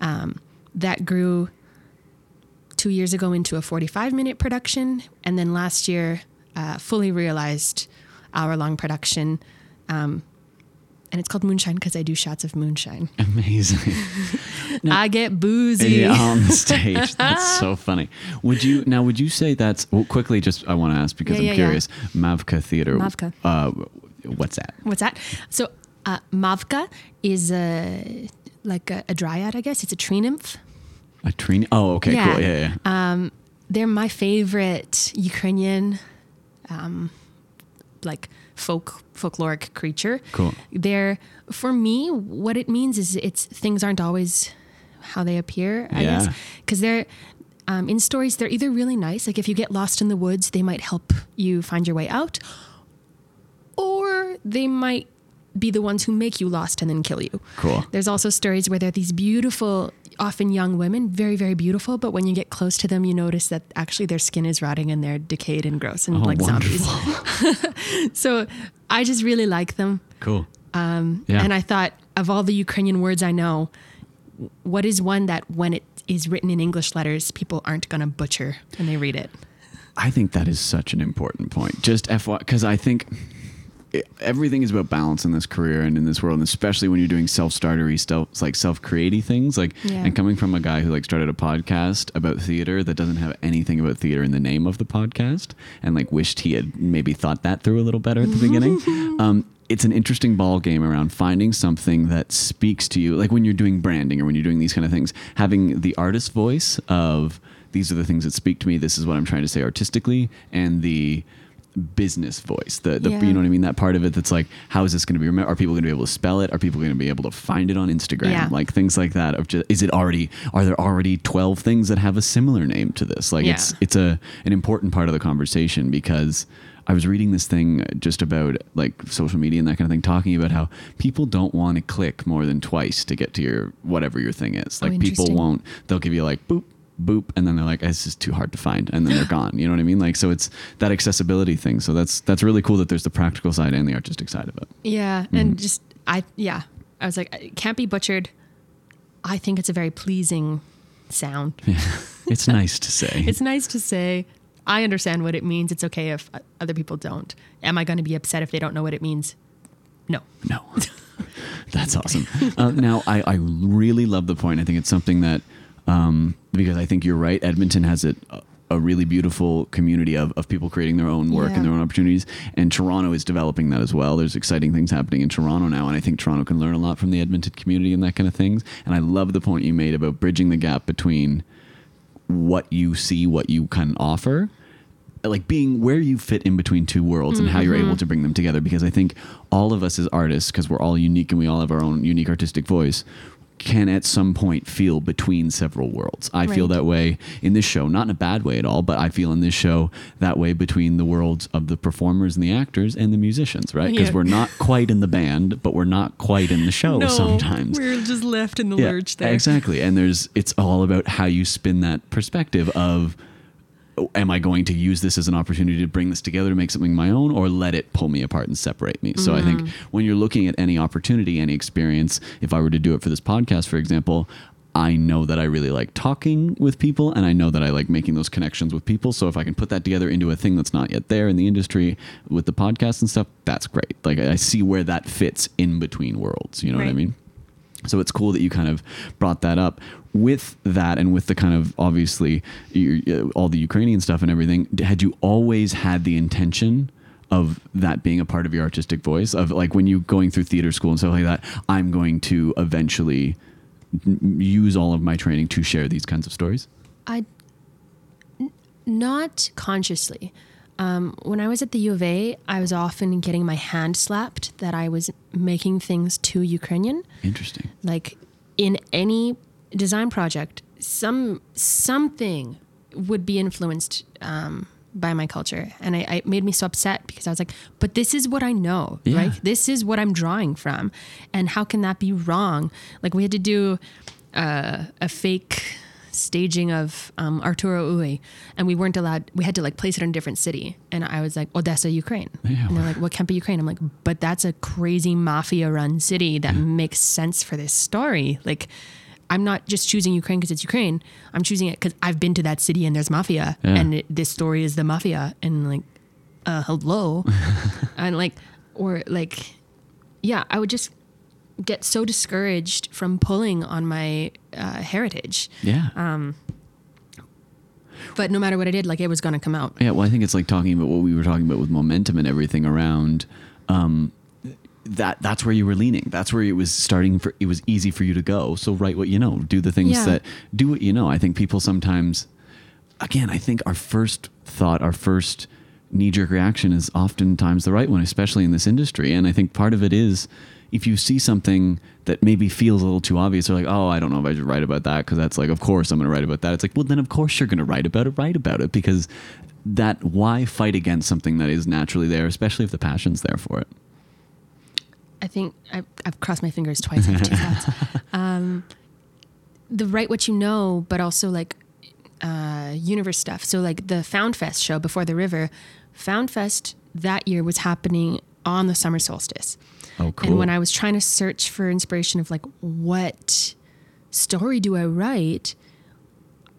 Um, that grew two years ago into a 45 minute production. And then last year, uh, fully realized hour long production. Um, and it's called Moonshine because I do shots of moonshine. Amazing. I get boozy. Yeah, on the stage. That's so funny. Would you now? Would you say that's well, quickly? Just I want to ask because Yeah, I'm yeah, curious. Mavka Theater. Mavka. Uh, what's that? What's that? So uh, Mavka is a like a, a dryad, I guess. It's a tree nymph. A tree? Oh, okay, Yeah. cool. Yeah, yeah. Um, They're my favorite Ukrainian, um, like folk folkloric creature. Cool. They're for me. What it means is it's things aren't always how they appear. I Yeah. guess because they're. Um, in stories, they're either really nice, like if you get lost in the woods, they might help you find your way out, or they might be the ones who make you lost and then kill you. Cool. There's also stories where they're these beautiful, often young women, very, very beautiful, but when you get close to them, you notice that actually their skin is rotting and they're decayed and gross and Oh, like wonderful. zombies. so I just really like them. Cool. Um, yeah. And I thought, of all the Ukrainian words I know, what is one that when it is written in English letters, people aren't going to butcher when they read it? I think that is such an important point. Just FY, because I think it, everything is about balance in this career and in this world, and especially when you're doing self-startery stuff, like self-creaty things. Like, Yeah. and coming from a guy who like started a podcast about theater that doesn't have anything about theater in the name of the podcast, and like wished he had maybe thought that through a little better at the beginning. Um, it's an interesting ball game around finding something that speaks to you, like when you're doing branding or when you're doing these kind of things, having the artist voice of these are the things that speak to me. This is what I'm trying to say artistically, and the business voice. The, the Yeah. you know what I mean. That part of it that's like, how is this going to be? Are people going to be able to spell it? Are people going to be able to find it on Instagram? Yeah. Like things like that. Of just, is it already? Are there already twelve things that have a similar name to this? Like Yeah. it's it's a an important part of the conversation because. I was reading this thing just about like social media and that kind of thing, talking about how people don't want to click more than twice to get to your whatever your thing is. Oh, Like people won't. They'll give you like boop boop, and then they're like, "It's just too hard to find," and then they're gone. You know what I mean? Like so, it's that accessibility thing. So that's that's really cool that there's the practical side and the artistic side of it. Yeah, and just I yeah, I was like, it can't be butchered. I think it's a very pleasing sound. yeah. It's nice to say. It's nice to say. I understand what it means. It's okay if uh, other people don't. Am I going to be upset if they don't know what it means? No. No. That's awesome. Uh, now, I, I really love the point. I think it's something that, um, because I think you're right, Edmonton has it. A, a really beautiful community of, of people creating their own work Yeah. and their own opportunities. And Toronto is developing that as well. There's exciting things happening in Toronto now. And I think Toronto can learn a lot from the Edmonton community and that kind of things. And I love the point you made about bridging the gap between what you see, what you can offer, like being where you fit in between two worlds and how you're able to bring them together. Because I think all of us as artists, because we're all unique and we all have our own unique artistic voice, can at some point feel between several worlds. I feel that way in this show, not in a bad way at all, but I feel in this show that way between the worlds of the performers and the actors and the musicians, right? Because Yeah. we're not quite in the band, but we're not quite in the show sometimes. we're just left in the Yeah, lurch there. Exactly. And there's it's all about how you spin that perspective of am I going to use this as an opportunity to bring this together to make something my own or let it pull me apart and separate me? So I think mm-hmm. when you're looking at any opportunity, any experience, if I were to do it for this podcast, for example, I know that I really like talking with people and I know that I like making those connections with people. So if I can put that together into a thing that's not yet there in the industry with the podcast and stuff, that's great. Like I see where that fits in between worlds. You know what I mean? So it's cool that you kind of brought that up. With that, and with the kind of obviously all the Ukrainian stuff and everything, had you always had the intention of that being a part of your artistic voice? Of like when you going through theater school and stuff like that, I'm going to eventually use all of my training to share these kinds of stories. I n- not consciously. Um, when I was at the U of A, I was often getting my hand slapped that I was making things too Ukrainian. Interesting. Like in any design project, some something would be influenced um, by my culture, and I, I it made me so upset because I was like, "But this is what I know, Yeah. right? This is what I'm drawing from, and how can that be wrong?" Like we had to do uh, a fake staging of um, Arturo Ui, and we weren't allowed. We had to like place it in a different city, and I was like Odessa, Ukraine, Yeah. and they're like, "Well, it can't be Ukraine." I'm like, "But that's a crazy mafia-run city that makes sense for this story." Like, I'm not just choosing Ukraine because it's Ukraine. I'm choosing it because I've been to that city and there's mafia, Yeah. and it, this story is the mafia, and like, uh, hello, and like, or like, yeah, I would just get so discouraged from pulling on my uh, heritage. Yeah. Um, But no matter what I did, like it was gonna come out. Yeah, well, I think it's like talking about what we were talking about with momentum and everything around um, that. That's where you were leaning. That's where it was starting. For it was easy for you to go. So write what you know. Do the things Yeah. that do what you know. I think people sometimes, again, I think our first thought, our first knee jerk reaction is oftentimes the right one, especially in this industry. And I think part of it is if you see something that maybe feels a little too obvious, or like, oh, I don't know if I should write about that because that's like, of course I'm going to write about that. It's like, well, then of course you're going to write about it. Write about it because that why fight against something that is naturally there, especially if the passion's there for it. I think I've, I've crossed my fingers twice. I have two thoughts. Um, the write what you know, but also like uh, universe stuff. So like the Found Fest show before the river, Found Fest that year was happening on the summer solstice. Oh, cool. And when I was trying to search for inspiration of like what story do I write,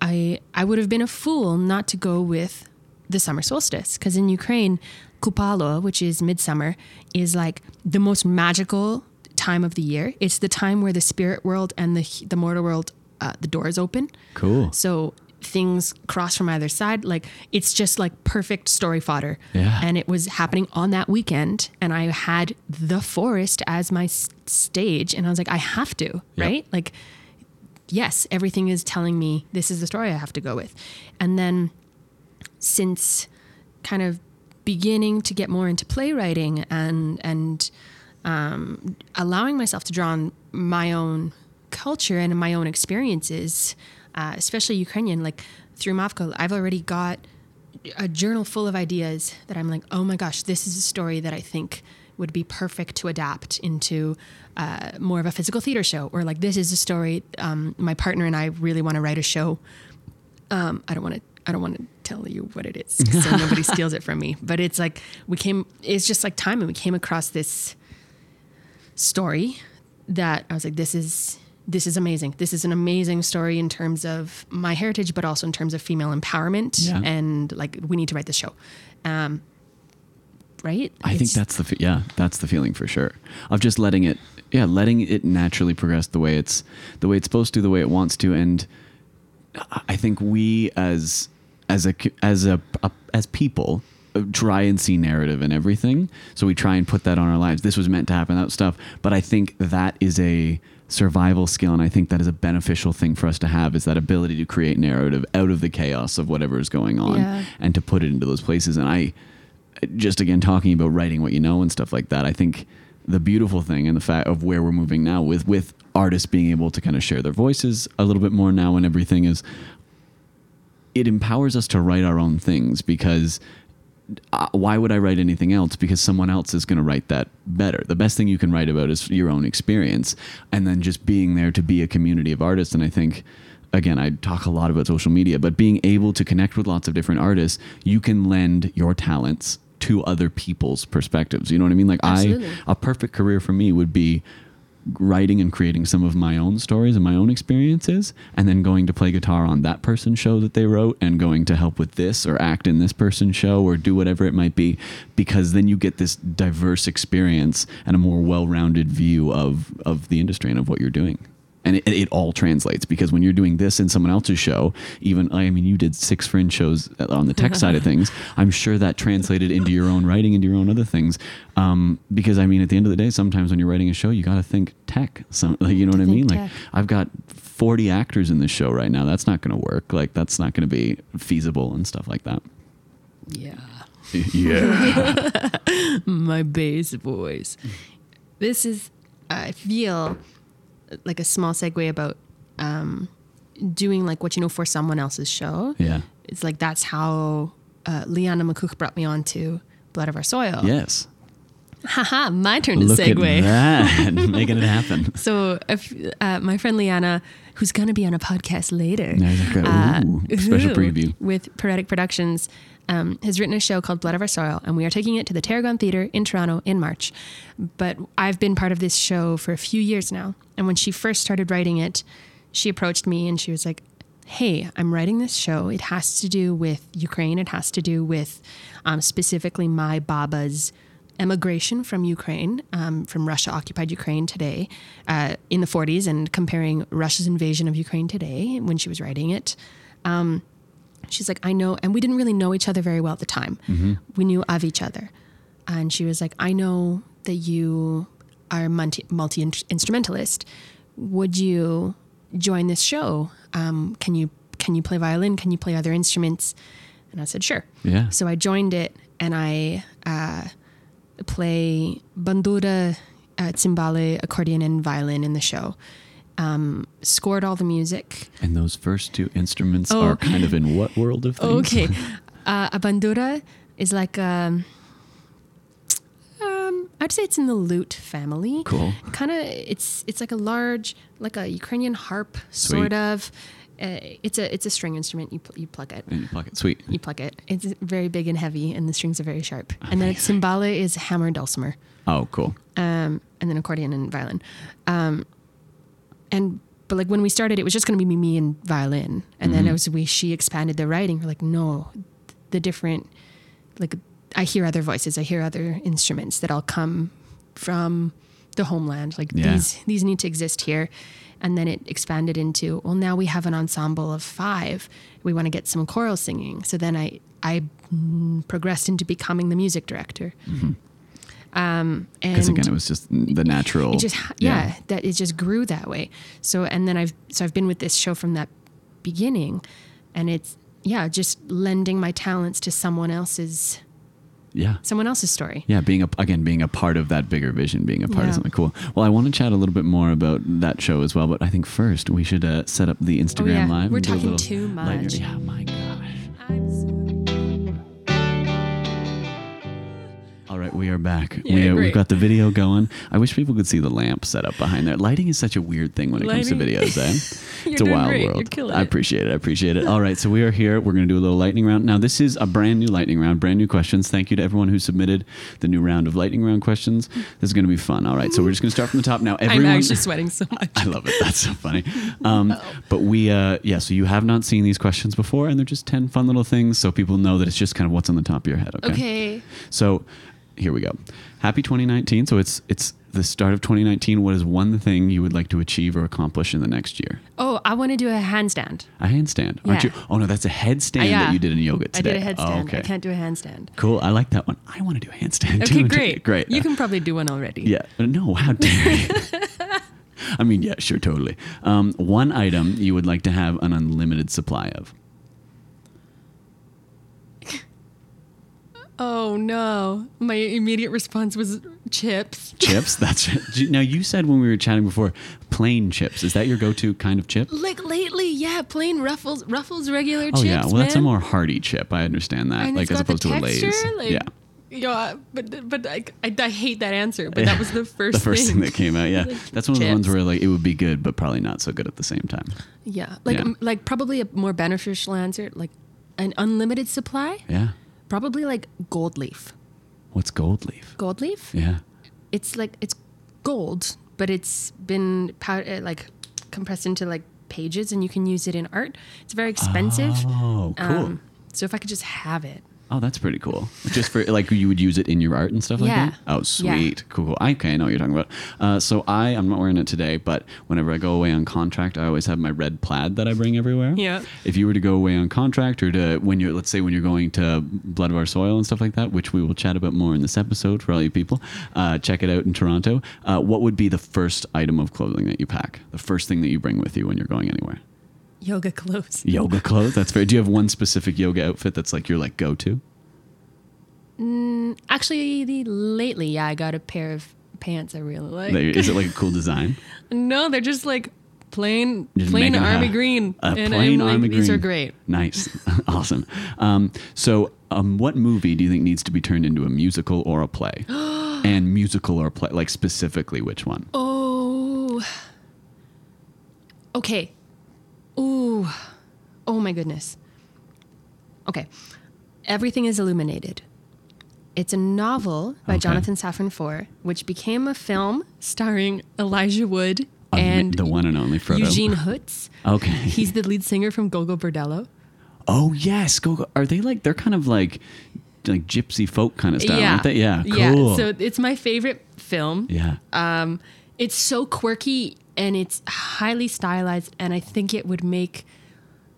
I I would have been a fool not to go with the summer solstice because in Ukraine, Kupalo, which is midsummer, is like the most magical time of the year. It's the time where the spirit world and the the mortal world uh, the doors open. cool. So things cross from either side. Like it's just like perfect story fodder. Yeah. And it was happening on that weekend, and I had the forest as my s- stage, and I was like, I have to, right? Like, yes, everything is telling me this is the story I have to go with, and then since kind of beginning to get more into playwriting and and um, allowing myself to draw on my own culture and my own experiences, uh, especially Ukrainian, like through Mavka, I've already got a journal full of ideas that I'm like, oh my gosh, this is a story that I think would be perfect to adapt into uh, more of a physical theater show, or like this is a story. Um, my partner and I really want to write a show. Um, I don't want to. I don't want to tell you what it is so nobody steals it from me. But it's like we came. It's just like time, and we came across this story that I was like, this is this is amazing. This is an amazing story in terms of my heritage, but also in terms of female empowerment. Yeah. And like, we need to write this show. Um, right? I think that's the yeah, that's the feeling for sure. Of just letting it yeah, letting it naturally progress the way it's the way it's supposed to, the way it wants to and I think we as as a as a, a as people uh, try and see narrative and everything. So we try and put that on our lives. This was meant to happen, that stuff. But I think that is a survival skill and I think that is a beneficial thing for us to have is that ability to create narrative out of the chaos of whatever is going on Yeah. and to put it into those places and I just again talking about writing what you know and stuff like that. I think the beautiful thing and the fact of where we're moving now with with artists being able to kind of share their voices a little bit more now and everything is it empowers us to write our own things because uh, why would I write anything else? Because someone else is going to write that better. The best thing you can write about is your own experience, and then just being there to be a community of artists. And I think, again, I talk a lot about social media, but being able to connect with lots of different artists, you can lend your talents to other people's perspectives. You know what I mean? Like Absolutely. I, a perfect career for me would be writing and creating some of my own stories and my own experiences and then going to play guitar on that person's show that they wrote and going to help with this or act in this person's show or do whatever it might be because then you get this diverse experience and a more well-rounded view of of the industry and of what you're doing and it, it all translates because when you're doing this in someone else's show even i mean you did six fringe shows on the tech side of things i'm sure that translated into your own writing into your own other things. Um, because i mean at the end of the day sometimes when you're writing a show you got to think tech. Some like, you know what i Think mean? Like i've got 40 actors in this show right now. That's not going to work. Like that's not going to be feasible and stuff like that. Yeah. yeah. My bass voice. This is, I feel like a small segue about um, doing like what you know for someone else's show. yeah It's like that's how uh, Lianna Makuch brought me on to Blood of Our Soil. yes Haha, my turn to look segue. at that making it happen So, if, uh, my friend Lianna, who's going to be on a podcast later, There's a uh, ooh, special preview. with Pyretic Productions, um, has written a show called Blood of Our Soil, and we are taking it to the Tarragon Theatre in Toronto in March. But I've been part of this show for a few years now, and when she first started writing it, she approached me and she was like, "Hey, I'm writing this show. It has to do with Ukraine. It has to do with um, specifically my Baba's." emigration from Ukraine, um, from Russia occupied Ukraine today, uh, in the 40s, and comparing Russia's invasion of Ukraine today when she was writing it. Um, she's like, I know, and we didn't really know each other very well at the time. We knew of each other. And she was like, I know that you are multi instrumentalist. Would you join this show? Um, can you can you play violin? Can you play other instruments? And I said, sure. Yeah. So I joined it, and I uh, play bandura, uh, tsymbaly, accordion, and violin in the show. Um, scored all the music. And those first two instruments Oh. are kind of in what world of things? Okay. uh, a bandura is like um, um, I'd say it's in the lute family. Cool. Kind of, it's it's like a large, like a Ukrainian harp, sort Sweet. of. Uh, it's a it's a string instrument. You pl- you pluck it. In your pocket. Sweet. You pluck it. It's very big and heavy, and the strings are very sharp. And then tsymbaly is hammer dulcimer, Oh, cool. um, and then accordion and violin. Um, and but like when we started, it was just going to be me me and violin, and then as we she expanded the writing, we're like, no, the different, like I hear other voices, I hear other instruments that all come from the homeland. Like Yeah. these these need to exist here. And then it expanded into, well, now we have an ensemble of five. We want to get some choral singing. So then I I mm, progressed into becoming the music director. Um, and Because again, it was just the natural. it just ha- yeah, that it just grew that way so and then i've so i've been with this show from that beginning and it's yeah just lending my talents to someone else's Yeah. someone else's story. Yeah, being a again being a part of that bigger vision, being a part of something cool. Well, I want to chat a little bit more about that show as well, but I think first we should uh, set up the Instagram Oh, yeah. live. We're and do a talking too much. Yeah, my gosh. Right, we are back. Yeah, we, uh, we've got the video going. I wish people could see the lamp set up behind there. Lighting is such a weird thing when it comes to videos, eh? It's a wild great. world. I appreciate it. I appreciate it. All right, so we are here. We're going to do a little lightning round. Now, this is a brand new lightning round, brand new questions. Thank you to everyone who submitted the new round of lightning round questions. This is going to be fun. All right, so we're just going to start from the top now. Everyone, I'm actually sweating so much. I love it. That's so funny. Um, but we, uh, yeah, so you have not seen these questions before, and they're just 10 fun little things so people know that it's just kind of what's on the top of your head, okay? Okay. So here we go. Happy 2019. So it's it's the start of 2019. What is one thing you would like to achieve or accomplish in the next year? Oh, I want to do a handstand. A handstand, aren't Yeah. you? Oh no, that's a headstand Uh, yeah. that you did in yoga today. I did a Oh, headstand. okay. I can't do a handstand. Cool. I like that one. I want to do a handstand too. Okay, great. great. You can probably do one already. Yeah. No, how dare you? I mean, yeah, sure, totally. Um, one item you would like to have an unlimited supply of. Oh no. My immediate response was chips. Chips. That's now. You said when we were chatting before, plain chips. Is that your go-to kind of chip? Like lately, yeah, plain Ruffles, Ruffles regular Oh chips. yeah, well that's a more hearty chip. I understand that, and like as opposed to a Lay's. Like, yeah, Yeah, but but I, I, I hate that answer. But that was the first the first thing. thing that came out. Yeah, Like, that's one of the ones where like it would be good, but probably not so good at the same time. Yeah, like Yeah. um, like probably a more beneficial answer, like an unlimited supply. Yeah. Probably like gold leaf. What's gold leaf? Gold leaf. Yeah. It's like it's gold, but it's been pow- uh, like compressed into like pages, and you can use it in art. It's very expensive. Oh, cool. Um, so if I could just have it, oh, that's pretty cool. Just for like you would use it in your art and stuff like Yeah. that. Oh, Yeah. sweet, cool. cool. Okay, I know what you're talking about. Uh, so I, I'm not wearing it today, but whenever I go away on contract, I always have my red plaid that I bring everywhere. Yeah. If you were to go away on contract, or to when you're, let's say, when you're going to Blood of Our Soil and stuff like that, which we will chat about more in this episode for all you people, uh, check it out in Toronto. Uh, what would be the first item of clothing that you pack? The first thing that you bring with you when you're going anywhere? Yoga clothes. Yoga clothes. That's fair. Do you have one specific yoga outfit that's like your like go to? Actually, the, lately, yeah, I got a pair of pants I really like. Is it like a cool design? no, they're just like plain, Just plain making a- army green. A and plain I'm like, army these are great. Nice, awesome. Um, so, um, what movie do you think needs to be turned into a musical or a play? and musical or play, like specifically which one? Oh. Okay. Ooh. Oh my goodness. Okay. Everything is illuminated. It's a novel by Okay. Jonathan Safran Foer, which became a film starring Elijah Wood Um, and the one and only Frodo. Eugene Hütz. Okay. He's the lead singer from Gogol Bordello. oh yes, go, go. Are they like? They're kind of like, like gypsy folk kind of style, yeah. aren't they? Yeah. Yeah. Cool. So it's my favorite film. yeah. Um, it's so quirky and it's highly stylized, and I think it would make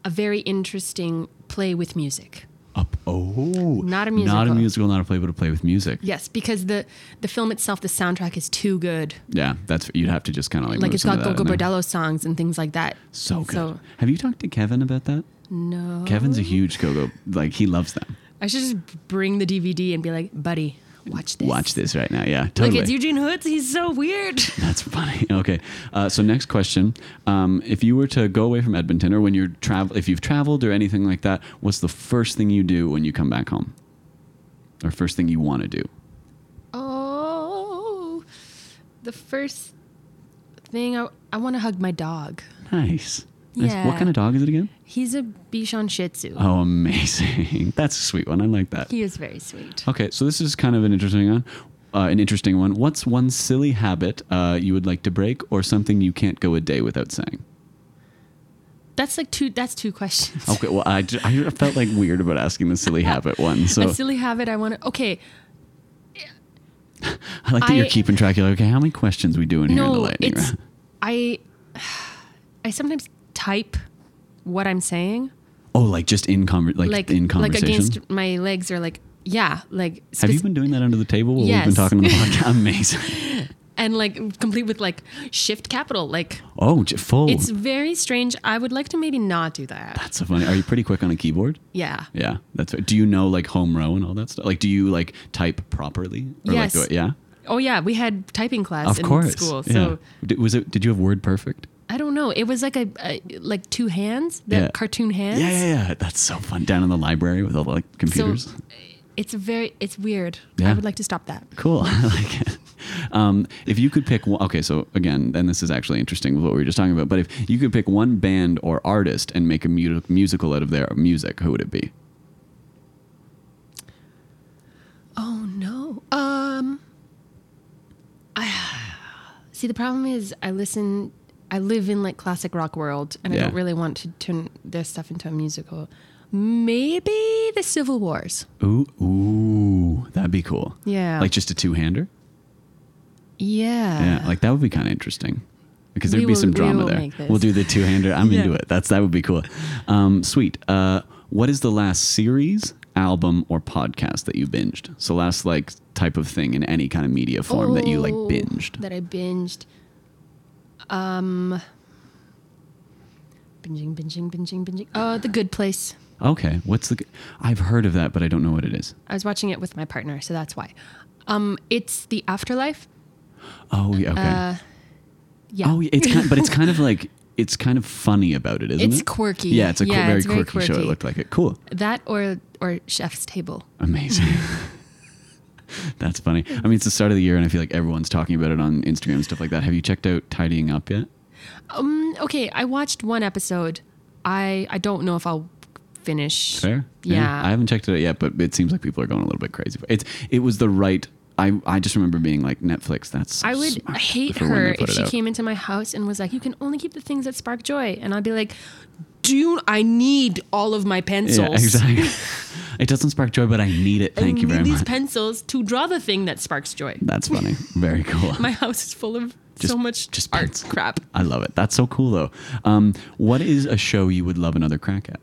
a very interesting play with music. Up. Oh. Not a Not a musical. musical. Not a play, but a play with music. Yes, because the the film itself, the soundtrack is too good. Yeah. That's you'd have to just kind of like. Like it's got Gogol. Bordello songs and things like that. So good. So have you talked to Kevin about that? no, Kevin's a huge Gogol. Like he loves them. I should just bring the DVD and be like, buddy, watch this. Watch this right now. Yeah, Look, totally. it's Eugene Hütz. He's so weird. That's funny. Okay. Uh, so next question: um, If you were to go away from Edmonton, or when you're travel, if you've traveled or anything like that, what's the first thing you do when you come back home, or first thing you want to do? Oh, the first thing I I want to hug my dog. Nice. Nice. What kind of dog is it again? He's a Bichon Shih Tzu. Oh, amazing. That's a sweet one. I like that. He is very sweet. Okay, so this is kind of an interesting one. Uh, an interesting one. What's one silly habit uh, you would like to break, or something you can't go a day without saying? That's like two. That's two questions. Okay, well, I, I felt like weird about asking the silly habit one. So a silly habit I want to. Okay, I like that you're keeping track. You're like, okay, how many questions we doing here in the no, lightning round? I. I sometimes type what I'm saying, Oh, like just in conver- like, like in conversation. like against my legs, or like yeah, like. Have you been doing that under the table while we've been talking on the podcast? Amazing. and like complete with like shift capital. Like Oh, full. it's very strange. I would like to maybe not do that. that's so funny. Are you pretty quick on a keyboard? Yeah. Yeah, that's right. Do you know like home row and all that stuff? Like, do you like type properly? Or, Yes. Like, do it- yeah. Oh yeah, we had typing class Of in course. school. yeah. So Did, was it? Did you have Word Perfect? I don't know. It was like a, a like two hands, the Yeah. cartoon hands. Yeah, yeah, yeah. That's so fun. Down in the library with all the like computers. So it's very it's weird. Yeah. I would like to stop that. Cool. I like it. Um, if you could pick one, okay, so again, and this is actually interesting with what we were just talking about, but if you could pick one band or artist and make a mu- musical out of their music, who would it be? Oh no. Um I See the problem is I listen I live in like classic rock world and I don't really want to turn their stuff into a musical. Maybe the Civil Wars. Ooh, ooh, that'd be cool. Yeah. Like just a two-hander. Yeah. Yeah, like that would be kind of interesting because there'd be will- some drama there. We'll do the two-hander. I'm Yeah. into it. That's that would be cool. Um, sweet. Uh, what is the last series, album, or podcast that you binged? So last like type of thing in any kind of media form that you like Oh, binged. That I binged. Um binging, binging, binging, binging. Uh The Good Place. Okay, what's the? I've heard of that, but I don't know what it is. I was watching it with my partner, so that's why. Um, it's the afterlife. Oh, yeah, okay. Uh, yeah. Oh, yeah, it's kind, but it's kind of like it's kind of funny about it, isn't it? It's it? quirky. Yeah, it's a Yeah, co- very, it's very quirky, show. It looked like it. Cool, That or or Chef's Table. amazing. That's funny. I mean, it's the start of the year, and I feel like everyone's talking about it on Instagram and stuff like that. Have you checked out Tidying Up yet? Um, okay, I watched one episode. I I don't know if I'll finish. Fair. Yeah. I haven't checked it out yet, but it seems like people are going a little bit crazy. It's it was the right. I I just remember being like Netflix. That's I would hate her if she out. came into my house and was like, "You can only keep the things that spark joy," and I'd be like, "Do I need all of my pencils? Yeah, exactly. it doesn't spark joy, but I need it. Thank I you need very these much. These pencils to draw the thing that sparks joy." That's funny. Very cool. My house is full of Just- so much just art pens. crap. I love it. That's so cool, though. Um, what is a show you would love another crack at?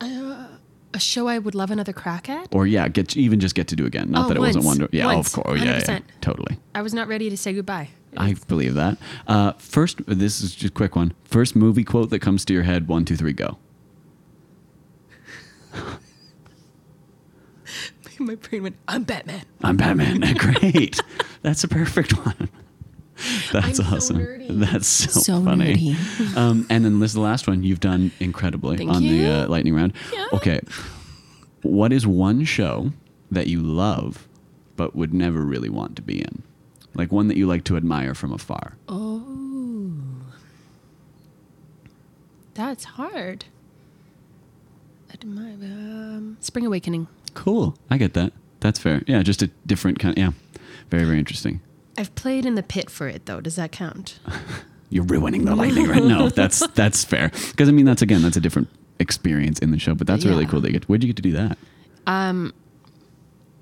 A show I would love another crack at. Or yeah, get even just get to do again. Not Oh, that it wasn't once. one. Yeah, Once. of course. Oh, yeah, yeah, 100%. totally. I was not ready to say goodbye. I believe that. Uh, first, this is just a quick one. First movie quote that comes to your head. One, two, three, go. My brain went, "I'm Batman." I'm Batman. Great. That's a perfect one. That's I'm so awesome. nerdy. That's so, So funny. nerdy. Um, and then this is the last one. You've done incredibly Thank on you. the uh, lightning round. Yeah. Okay. What is one show that you love but would never really want to be in? Like one that you like to admire from afar. Oh, that's hard. Admire- Um, Spring Awakening. Cool. I get that. That's fair. Yeah, just a different kind. Yeah. Very, very interesting. I've played in the pit for it though. Does that count? You're ruining the lightning right No, that's that's fair. Because I mean, that's again, that's a different experience in the show. But that's really cool. They get. Where'd you get to do that? Um,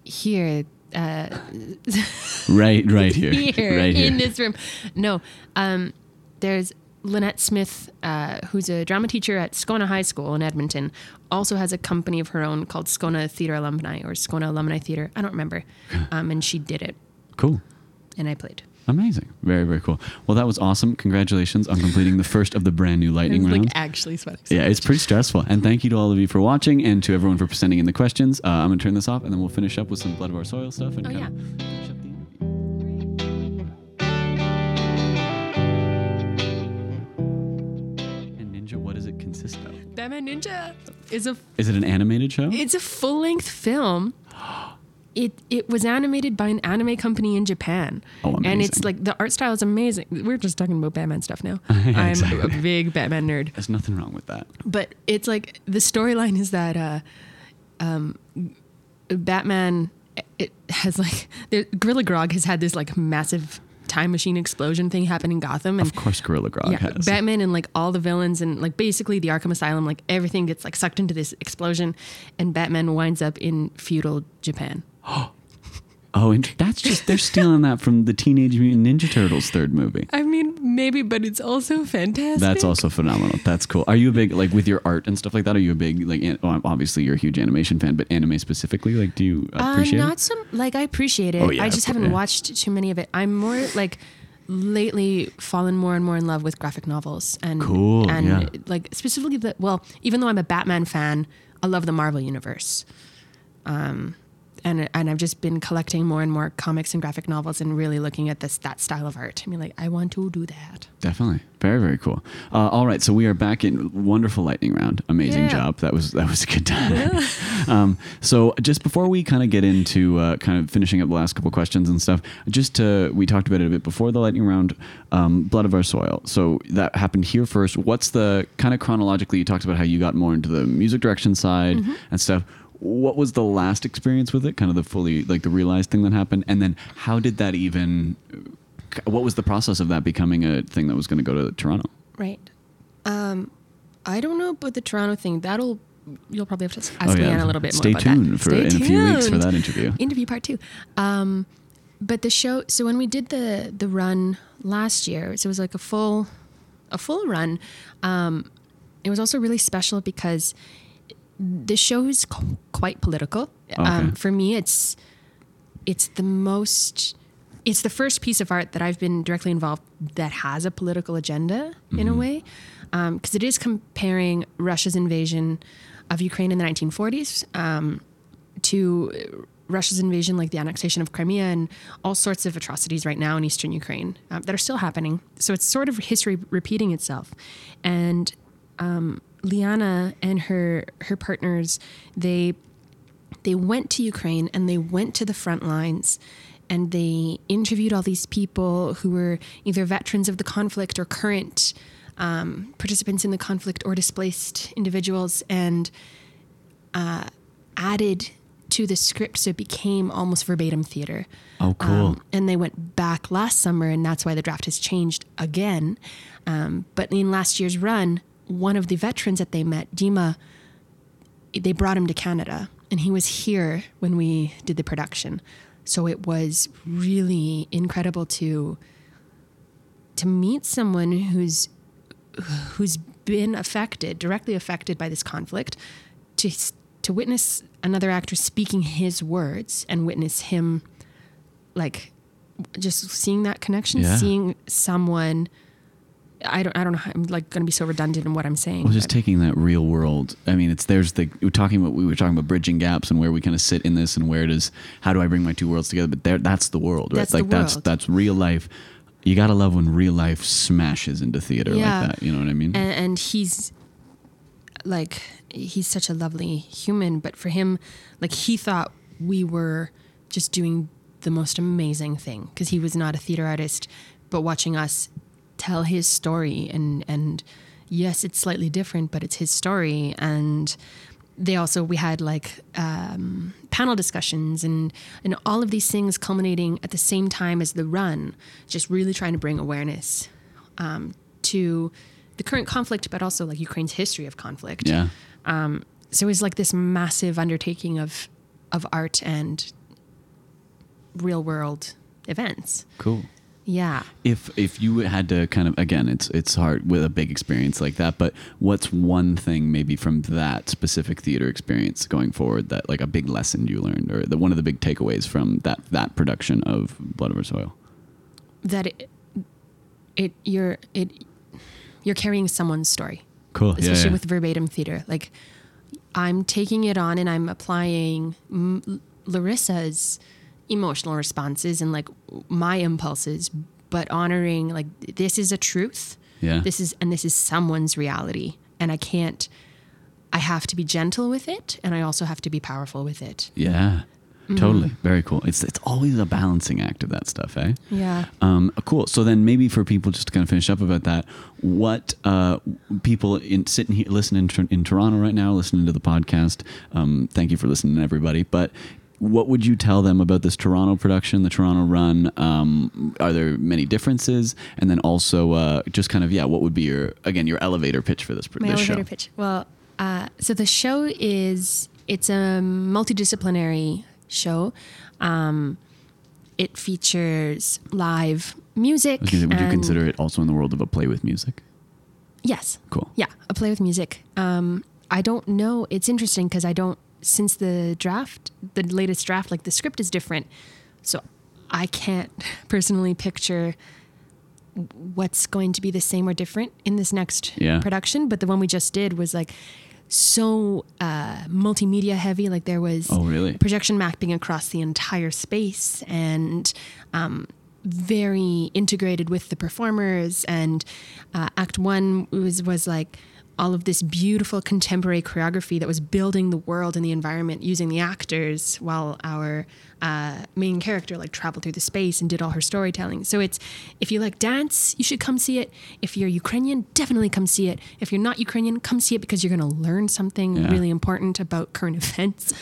Here, uh, Right, right here, here, right here. in this room. No, um, there's Lynette Smith, uh, who's a drama teacher at Scona High School in Edmonton, also has a company of her own called Scona Theatre Alumni or Scona Alumni Theatre. I don't remember. Um, and she did it, cool. and I played. Amazing. Very, very cool. Well, that was awesome. Congratulations on completing the first of the brand new lightning round. like actually sweating. yeah, it's pretty stressful. And thank you to all of you for watching and to everyone for sending in the questions. Uh, I'm going to turn this off and then we'll finish up with some Blood of Our Soil stuff and Oh, yeah. Batman Ninja is a Is it an animated show? it's a full length film. It it was animated by an anime company in Japan. Oh, amazing. And it's like the art style is amazing. We're just talking about Batman stuff now. Yeah, I'm a big Batman nerd. There's nothing wrong with that. But it's like the storyline is that uh um Batman it has like the Gorilla Grodd has had this like massive time machine explosion thing happen in Gotham and Of course, Gorilla Grodd yeah, has. Batman and like all the villains and like basically the Arkham Asylum, like everything gets like sucked into this explosion, and Batman winds up in feudal Japan. Oh, int- that's just they're stealing that from the Teenage Mutant Ninja Turtles third movie. I mean, maybe, but it's also fantastic. That's also phenomenal. That's cool. Are you a big like with your art and stuff like that? Are you a big like? An- well, obviously, you're a huge animation fan, but anime specifically, like, do you appreciate uh, not it? some like I appreciate it. Oh, yeah, I just of haven't yeah. watched too many of it. I'm more like lately fallen more and more in love with graphic novels and Cool, and yeah. like specifically the well, even though I'm a Batman fan, I love the Marvel universe. Um and and I've just been collecting more and more comics and graphic novels and really looking at this that style of art. I mean like I want to do that. Definitely, very very cool. Uh, all right, so we are back in wonderful lightning round. Amazing Yeah. job. That was that was a good time. um, so just before we kind of get into uh, kind of finishing up the last couple questions and stuff, just to we talked about it a bit before the lightning round. Um, Blood of our soil. So that happened here first. What's the kind of chronologically? You talked about how you got more into the music direction side and stuff. What was the last experience with it? Kind of the fully like the realized thing that happened, and then how did that even? What was the process of that becoming a thing that was going to go to Toronto? Right. Um I don't know about the Toronto thing. That'll you'll probably have to ask Oh, yeah. Leanne a little bit Stay more about tuned that. for Stay in a few weeks for tuned. that interview. interview part two. Um, but the show. So when we did the the run last year, so it was like a full a full run. Um, it was also really special because the show is qu- quite political. Um, for me, it's it's the most. It's the first piece of art that I've been directly involved that has a political agenda in a way, because it is comparing Russia's invasion of Ukraine in the 1940s um, to Russia's invasion, like the annexation of Crimea and all sorts of atrocities right now in eastern Ukraine um, that are still happening. So it's sort of history repeating itself. And um, Lianna and her her partners, they they went to Ukraine and they went to the front lines and they interviewed all these people who were either veterans of the conflict or current um, participants in the conflict or displaced individuals and uh, added to the script so it became almost verbatim theater. Oh, cool. Um, and they went back last summer, and that's why the draft has changed again. Um, but in last year's run, one of the veterans that they met, Dima, they brought him to Canada, and he was here when we did the production. So it was really incredible to to meet someone who's who's been affected, directly affected by this conflict, to to witness another actor speaking his words and witness him like just seeing that connection, Yeah. seeing someone I don't I don't know I'm like going to be so redundant in what I'm saying. Well, just but- taking that real world. I mean, it's there's the we're talking about we were talking about bridging gaps and where we kind of sit in this and where does how do I bring my two worlds together? But there, that's the world, right? That's like that's that's real life. You gotta love when real life smashes into theater Yeah. like that. You know what I mean? and, and he's like he's such a lovely human but for him like he thought we were just doing the most amazing thing because he was not a theater artist but watching us tell his story and and yes it's slightly different but it's his story and they also we had like um, panel discussions and and all of these things culminating at the same time as the run just really trying to bring awareness um, to the current conflict but also like ukraine's history of conflict yeah. so it was like this massive undertaking of of art and real world events Cool. Yeah If if you had to kind of again, it's it's hard with a big experience like that. But what's one thing maybe from that specific theater experience going forward that like a big lesson you learned, or the, one of the big takeaways from that that production of Blood of Our Soil? that it, it you're it you're carrying someone's story Cool. especially with verbatim theater. Like I'm taking it on and I'm applying M- Larissa's emotional responses and like my impulses, but honoring like this is a truth. Yeah. This is and this is someone's reality, and I can't. I have to be gentle with it, and I also have to be powerful with it. Yeah. Mm-hmm. Totally. Very cool. It's it's always a balancing act of that stuff, eh? Yeah. Um, cool. So then, maybe for people just to kind of finish up about that, what uh, people in sitting here listening to, in Toronto right now, listening to the podcast. Um, thank you for listening, everybody. But what would you tell them about this Toronto production, the Toronto run? Um, are there many differences? And then also, uh, just kind of yeah, what would be your again your elevator pitch for this, My this elevator show? pitch. Well, uh, so the show is it's a multidisciplinary show. Um, it features live music. Say, would you consider it also in the world of a play with music? Yes. Cool. Yeah, a play with music. Um, I don't know. It's interesting because I don't. Since the draft, the latest draft, like the script is different, so I can't personally picture what's going to be the same or different in this next Yeah. production. But the one we just did was like so uh, multimedia heavy. Like there was Oh, really? projection mapping across the entire space and um, very integrated with the performers. And uh, Act One was was like all of this beautiful contemporary choreography that was building the world and the environment using the actors while our uh, main character like traveled through the space and did all her storytelling. So it's if you like dance, you should come see it. If you're Ukrainian, definitely come see it. If you're not Ukrainian, come see it because you're going to learn something Yeah. really important about current events.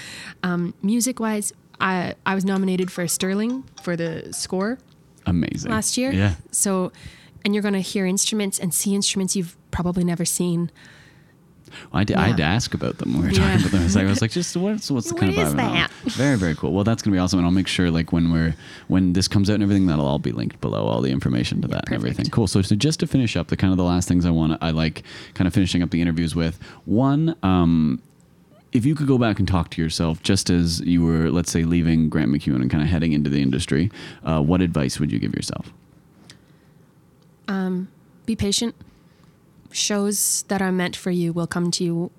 Um, music wise, I, I was nominated for a Sterling for the score Amazing. last year. Yeah. So, and you're going to hear instruments and see instruments you've probably never seen. I had to ask about them when we were Yeah. talking about them. It's like, I was like, just what's what's the kind What of is vibe? and all. that? Very very cool. Well, that's gonna be awesome, and I'll make sure like when we're when this comes out and everything, that'll all be linked below, all the information to that and everything. Cool. So, so just to finish up, the kind of the last things I want to I like kind of finishing up the interviews with one. um if you could go back and talk to yourself just as you were, let's say, leaving Grant MacEwan and kind of heading into the industry, uh, what advice would you give yourself? Be patient. Shows that are meant for you will come to you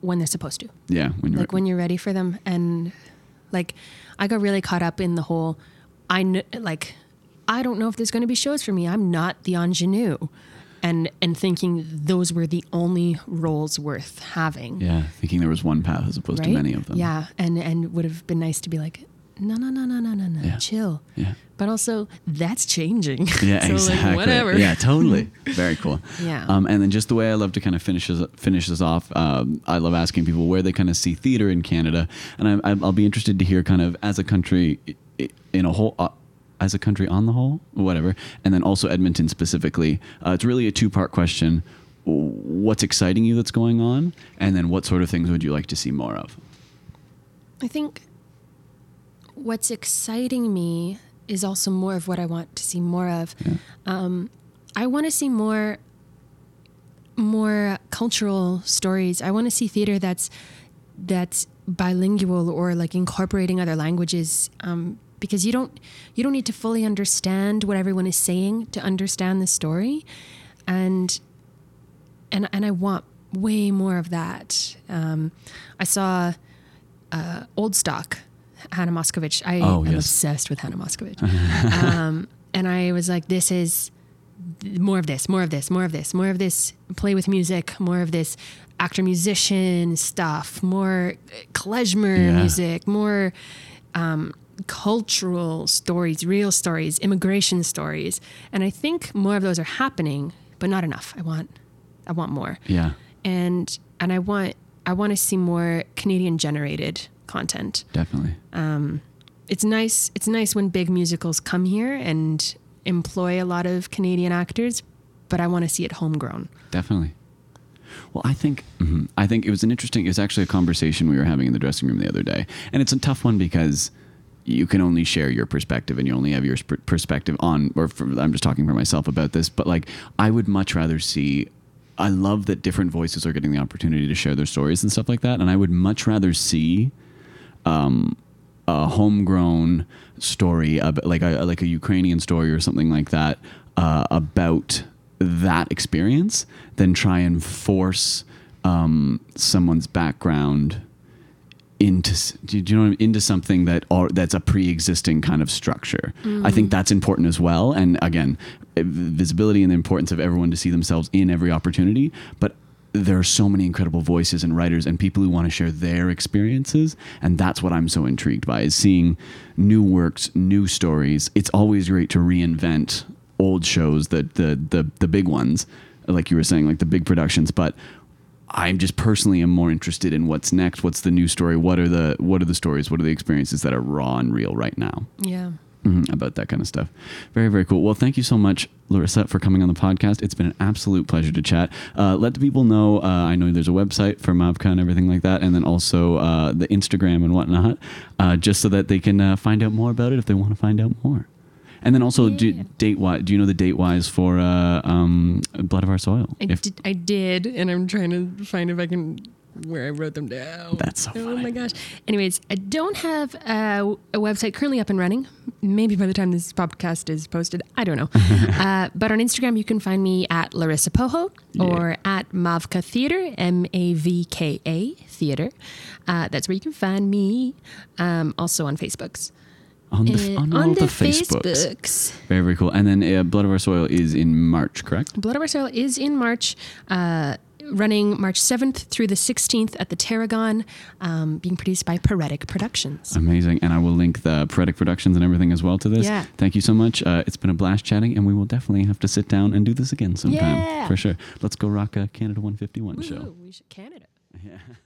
when they're supposed to. Yeah, when you're like when you're ready for them. And like i got really caught up in the whole i kn- like i don't know if there's going to be shows for me. I'm not the ingenue. And and thinking those were the only roles worth having. Yeah, thinking there was one path as opposed right? to many of them. yeah and and would have been nice to be like no no no no no no no Yeah. chill yeah. but also that's changing Yeah, so exactly. like whatever Yeah, totally. Very cool. Yeah. Um, and then just the way I love to kind of finish this, finish this off, um, I love asking people where they kind of see theater in Canada, and I, I, I'll be interested to hear kind of as a country in a whole. Uh, as a country on the whole, whatever, and then also Edmonton specifically. Uh, it's really a two part question. What's exciting you that's going on? And then what sort of things would you like to see more of? I think what's exciting me is also more of what I want to see more of. Um, I want to see more more cultural stories. I want to see theater that's that's bilingual or like incorporating other languages um, because you don't you don't need to fully understand what everyone is saying to understand the story and and and I want way more of that. Um, I saw uh, Old Stock, Hannah Moscovitch. I Oh, am yes. obsessed with Hannah Moscovitch, um, and I was like, "This is more of this, more of this, more of this, more of this. Play with music, more of this actor musician stuff, more klezmer Yeah. music, more." Um, cultural stories, real stories, immigration stories, and I think more of those are happening, but not enough. I want, I want more Yeah, and and I want I want to see more Canadian generated content. definitely. It's nice it's nice when big musicals come here and employ a lot of Canadian actors, but I want to see it homegrown. Definitely. Well, I think mhm. I think it was an interesting. It was actually a conversation we were having in the dressing room the other day, and it's a tough one because you can only share your perspective, and you only have your sp- perspective on. Or for, I'm just talking for myself about this, but like I would much rather see. I love that different voices are getting the opportunity to share their stories and stuff like that, and I would much rather see a homegrown story like a like a Ukrainian story or something like that uh, about that experience than try and force um, someone's background into do you know I mean? into something that or that's a pre-existing kind of structure. I think that's important as well. And again, eh, visibility and the importance of everyone to see themselves in every opportunity. But there are so many incredible voices and writers and people who want to share their experiences, and that's what I'm so intrigued by is seeing new works, new stories. It's always great to reinvent old shows, the the the the big ones, like you were saying, like the big productions, but I'm just personally am more interested in what's next. What's the new story? What are the what are the stories? What are the experiences that are raw and real right now? Yeah. Mhm, about that kind of stuff. Very, very cool. Well, thank you so much, Larissa, for coming on the podcast. It's been an absolute pleasure to chat. Uh, let the people know. Uh, I know there's a website for Mavka and everything like that, and then also uh, the Instagram and whatnot, uh, just so that they can uh, find out more about it if they want to find out more. And then also, do, date wise, do you know the date wise for uh, um, Blood of Our Soil? I, If- did, I did, and I'm trying to find if I can where I wrote them down. That's so Oh funny. my gosh. Anyways, I don't have a, a website currently up and running. Maybe by the time this podcast is posted, I don't know. uh, but on Instagram, you can find me at Larissa Poho or at Mavka Theater, M A V K A Theater. Uh, that's where you can find me. Um, also on Facebooks. on the, Uh, on, all the, the Facebooks. Facebooks. Very, very cool. And then uh, Blood of Our Soil is in March, correct? Blood of Our Soil is in March, uh, running March 7th through the 16th at the Tarragon, um, being produced by Pyretic Productions. Amazing. And I will link the Pyretic Productions and everything as well to this. Yeah. Thank you so much. Uh, it's been a blast chatting, and we will definitely have to sit down and do this again sometime. Yeah. For sure. Let's go rock a Canada 151 show. Ooh, we should Canada.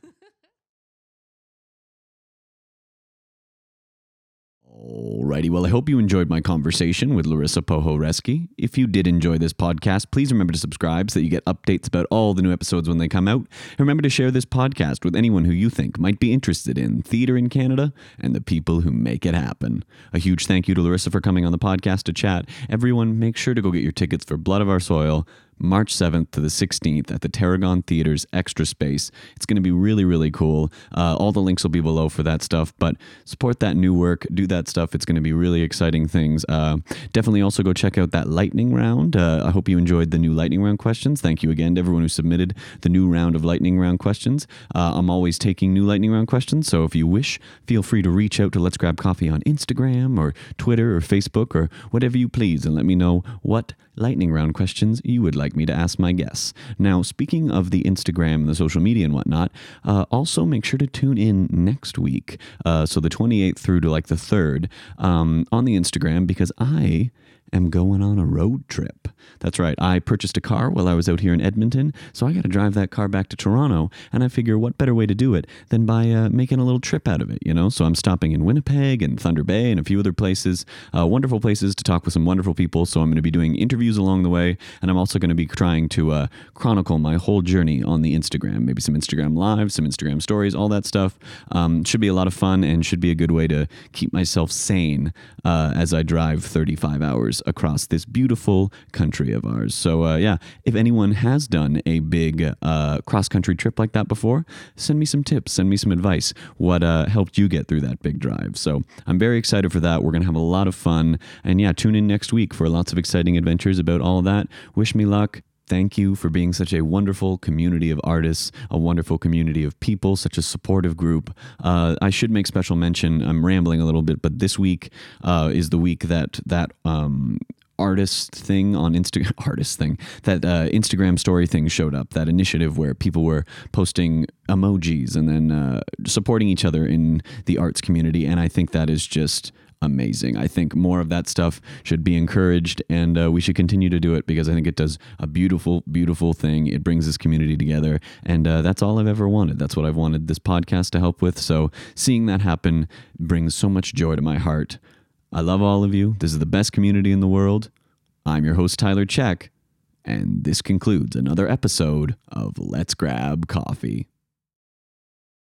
Alrighty, well, I hope you enjoyed my conversation with Larissa Pohoreski. If you did enjoy this podcast, please remember to subscribe so that you get updates about all the new episodes when they come out. And remember to share this podcast with anyone who you think might be interested in theater in Canada and the people who make it happen. A huge thank you to Larissa for coming on the podcast to chat. Everyone, make sure to go get your tickets for Blood of Our Soil. March 7th to the 16th at the Tarragon Theater's Extraspace. It's going to be really, really cool. Uh, all the links will be below for that stuff, but support that new work, do that stuff. It's going to be really exciting things. Uh, definitely also go check out that lightning round. Uh, I hope you enjoyed the new lightning round questions. Thank you again to everyone who submitted the new round of lightning round questions. Uh, I'm always taking new lightning round questions, so if you wish, feel free to reach out to Let's Grab Coffee on Instagram or Twitter or Facebook or whatever you please and let me know what lightning round questions you would like me to ask my guests. Now, speaking of the Instagram the social media and whatnot, uh, also make sure to tune in next week. Uh, so the 28th through to like the 3rd um, on the Instagram because I am going on a road trip. That's right. I purchased a car while I was out here in Edmonton, so I got to drive that car back to Toronto. And I figure, what better way to do it than by uh, making a little trip out of it, you know? So I'm stopping in Winnipeg and Thunder Bay and a few other places, uh, wonderful places to talk with some wonderful people. So I'm going to be doing interviews along the way, and I'm also going to be trying to uh, chronicle my whole journey on the Instagram. Maybe some Instagram lives, some Instagram stories, all that stuff. Um, should be a lot of fun and should be a good way to keep myself sane uh, as I drive 35 hours across this beautiful country of ours. So, uh, yeah, if anyone has done a big uh, cross country trip like that before, send me some tips, send me some advice. What uh, helped you get through that big drive? So, I'm very excited for that. We're going to have a lot of fun. And yeah, tune in next week for lots of exciting adventures about all that. Wish me luck. Thank you for being such a wonderful community of artists, a wonderful community of people, such a supportive group. Uh, I should make special mention. I'm rambling a little bit, but this week uh, is the week that that um, artist thing on Instagram, artist thing that uh, Instagram story thing showed up. That initiative where people were posting emojis and then uh, supporting each other in the arts community, and I think that is just amazing. I think more of that stuff should be encouraged, and uh, we should continue to do it because I think it does a beautiful, beautiful thing. It brings this community together, and uh, that's all I've ever wanted. That's what I've wanted this podcast to help with. So seeing that happen brings so much joy to my heart. I love all of you. This is the best community in the world. I'm your host, Tyler Check, and this concludes another episode of Let's Grab Coffee.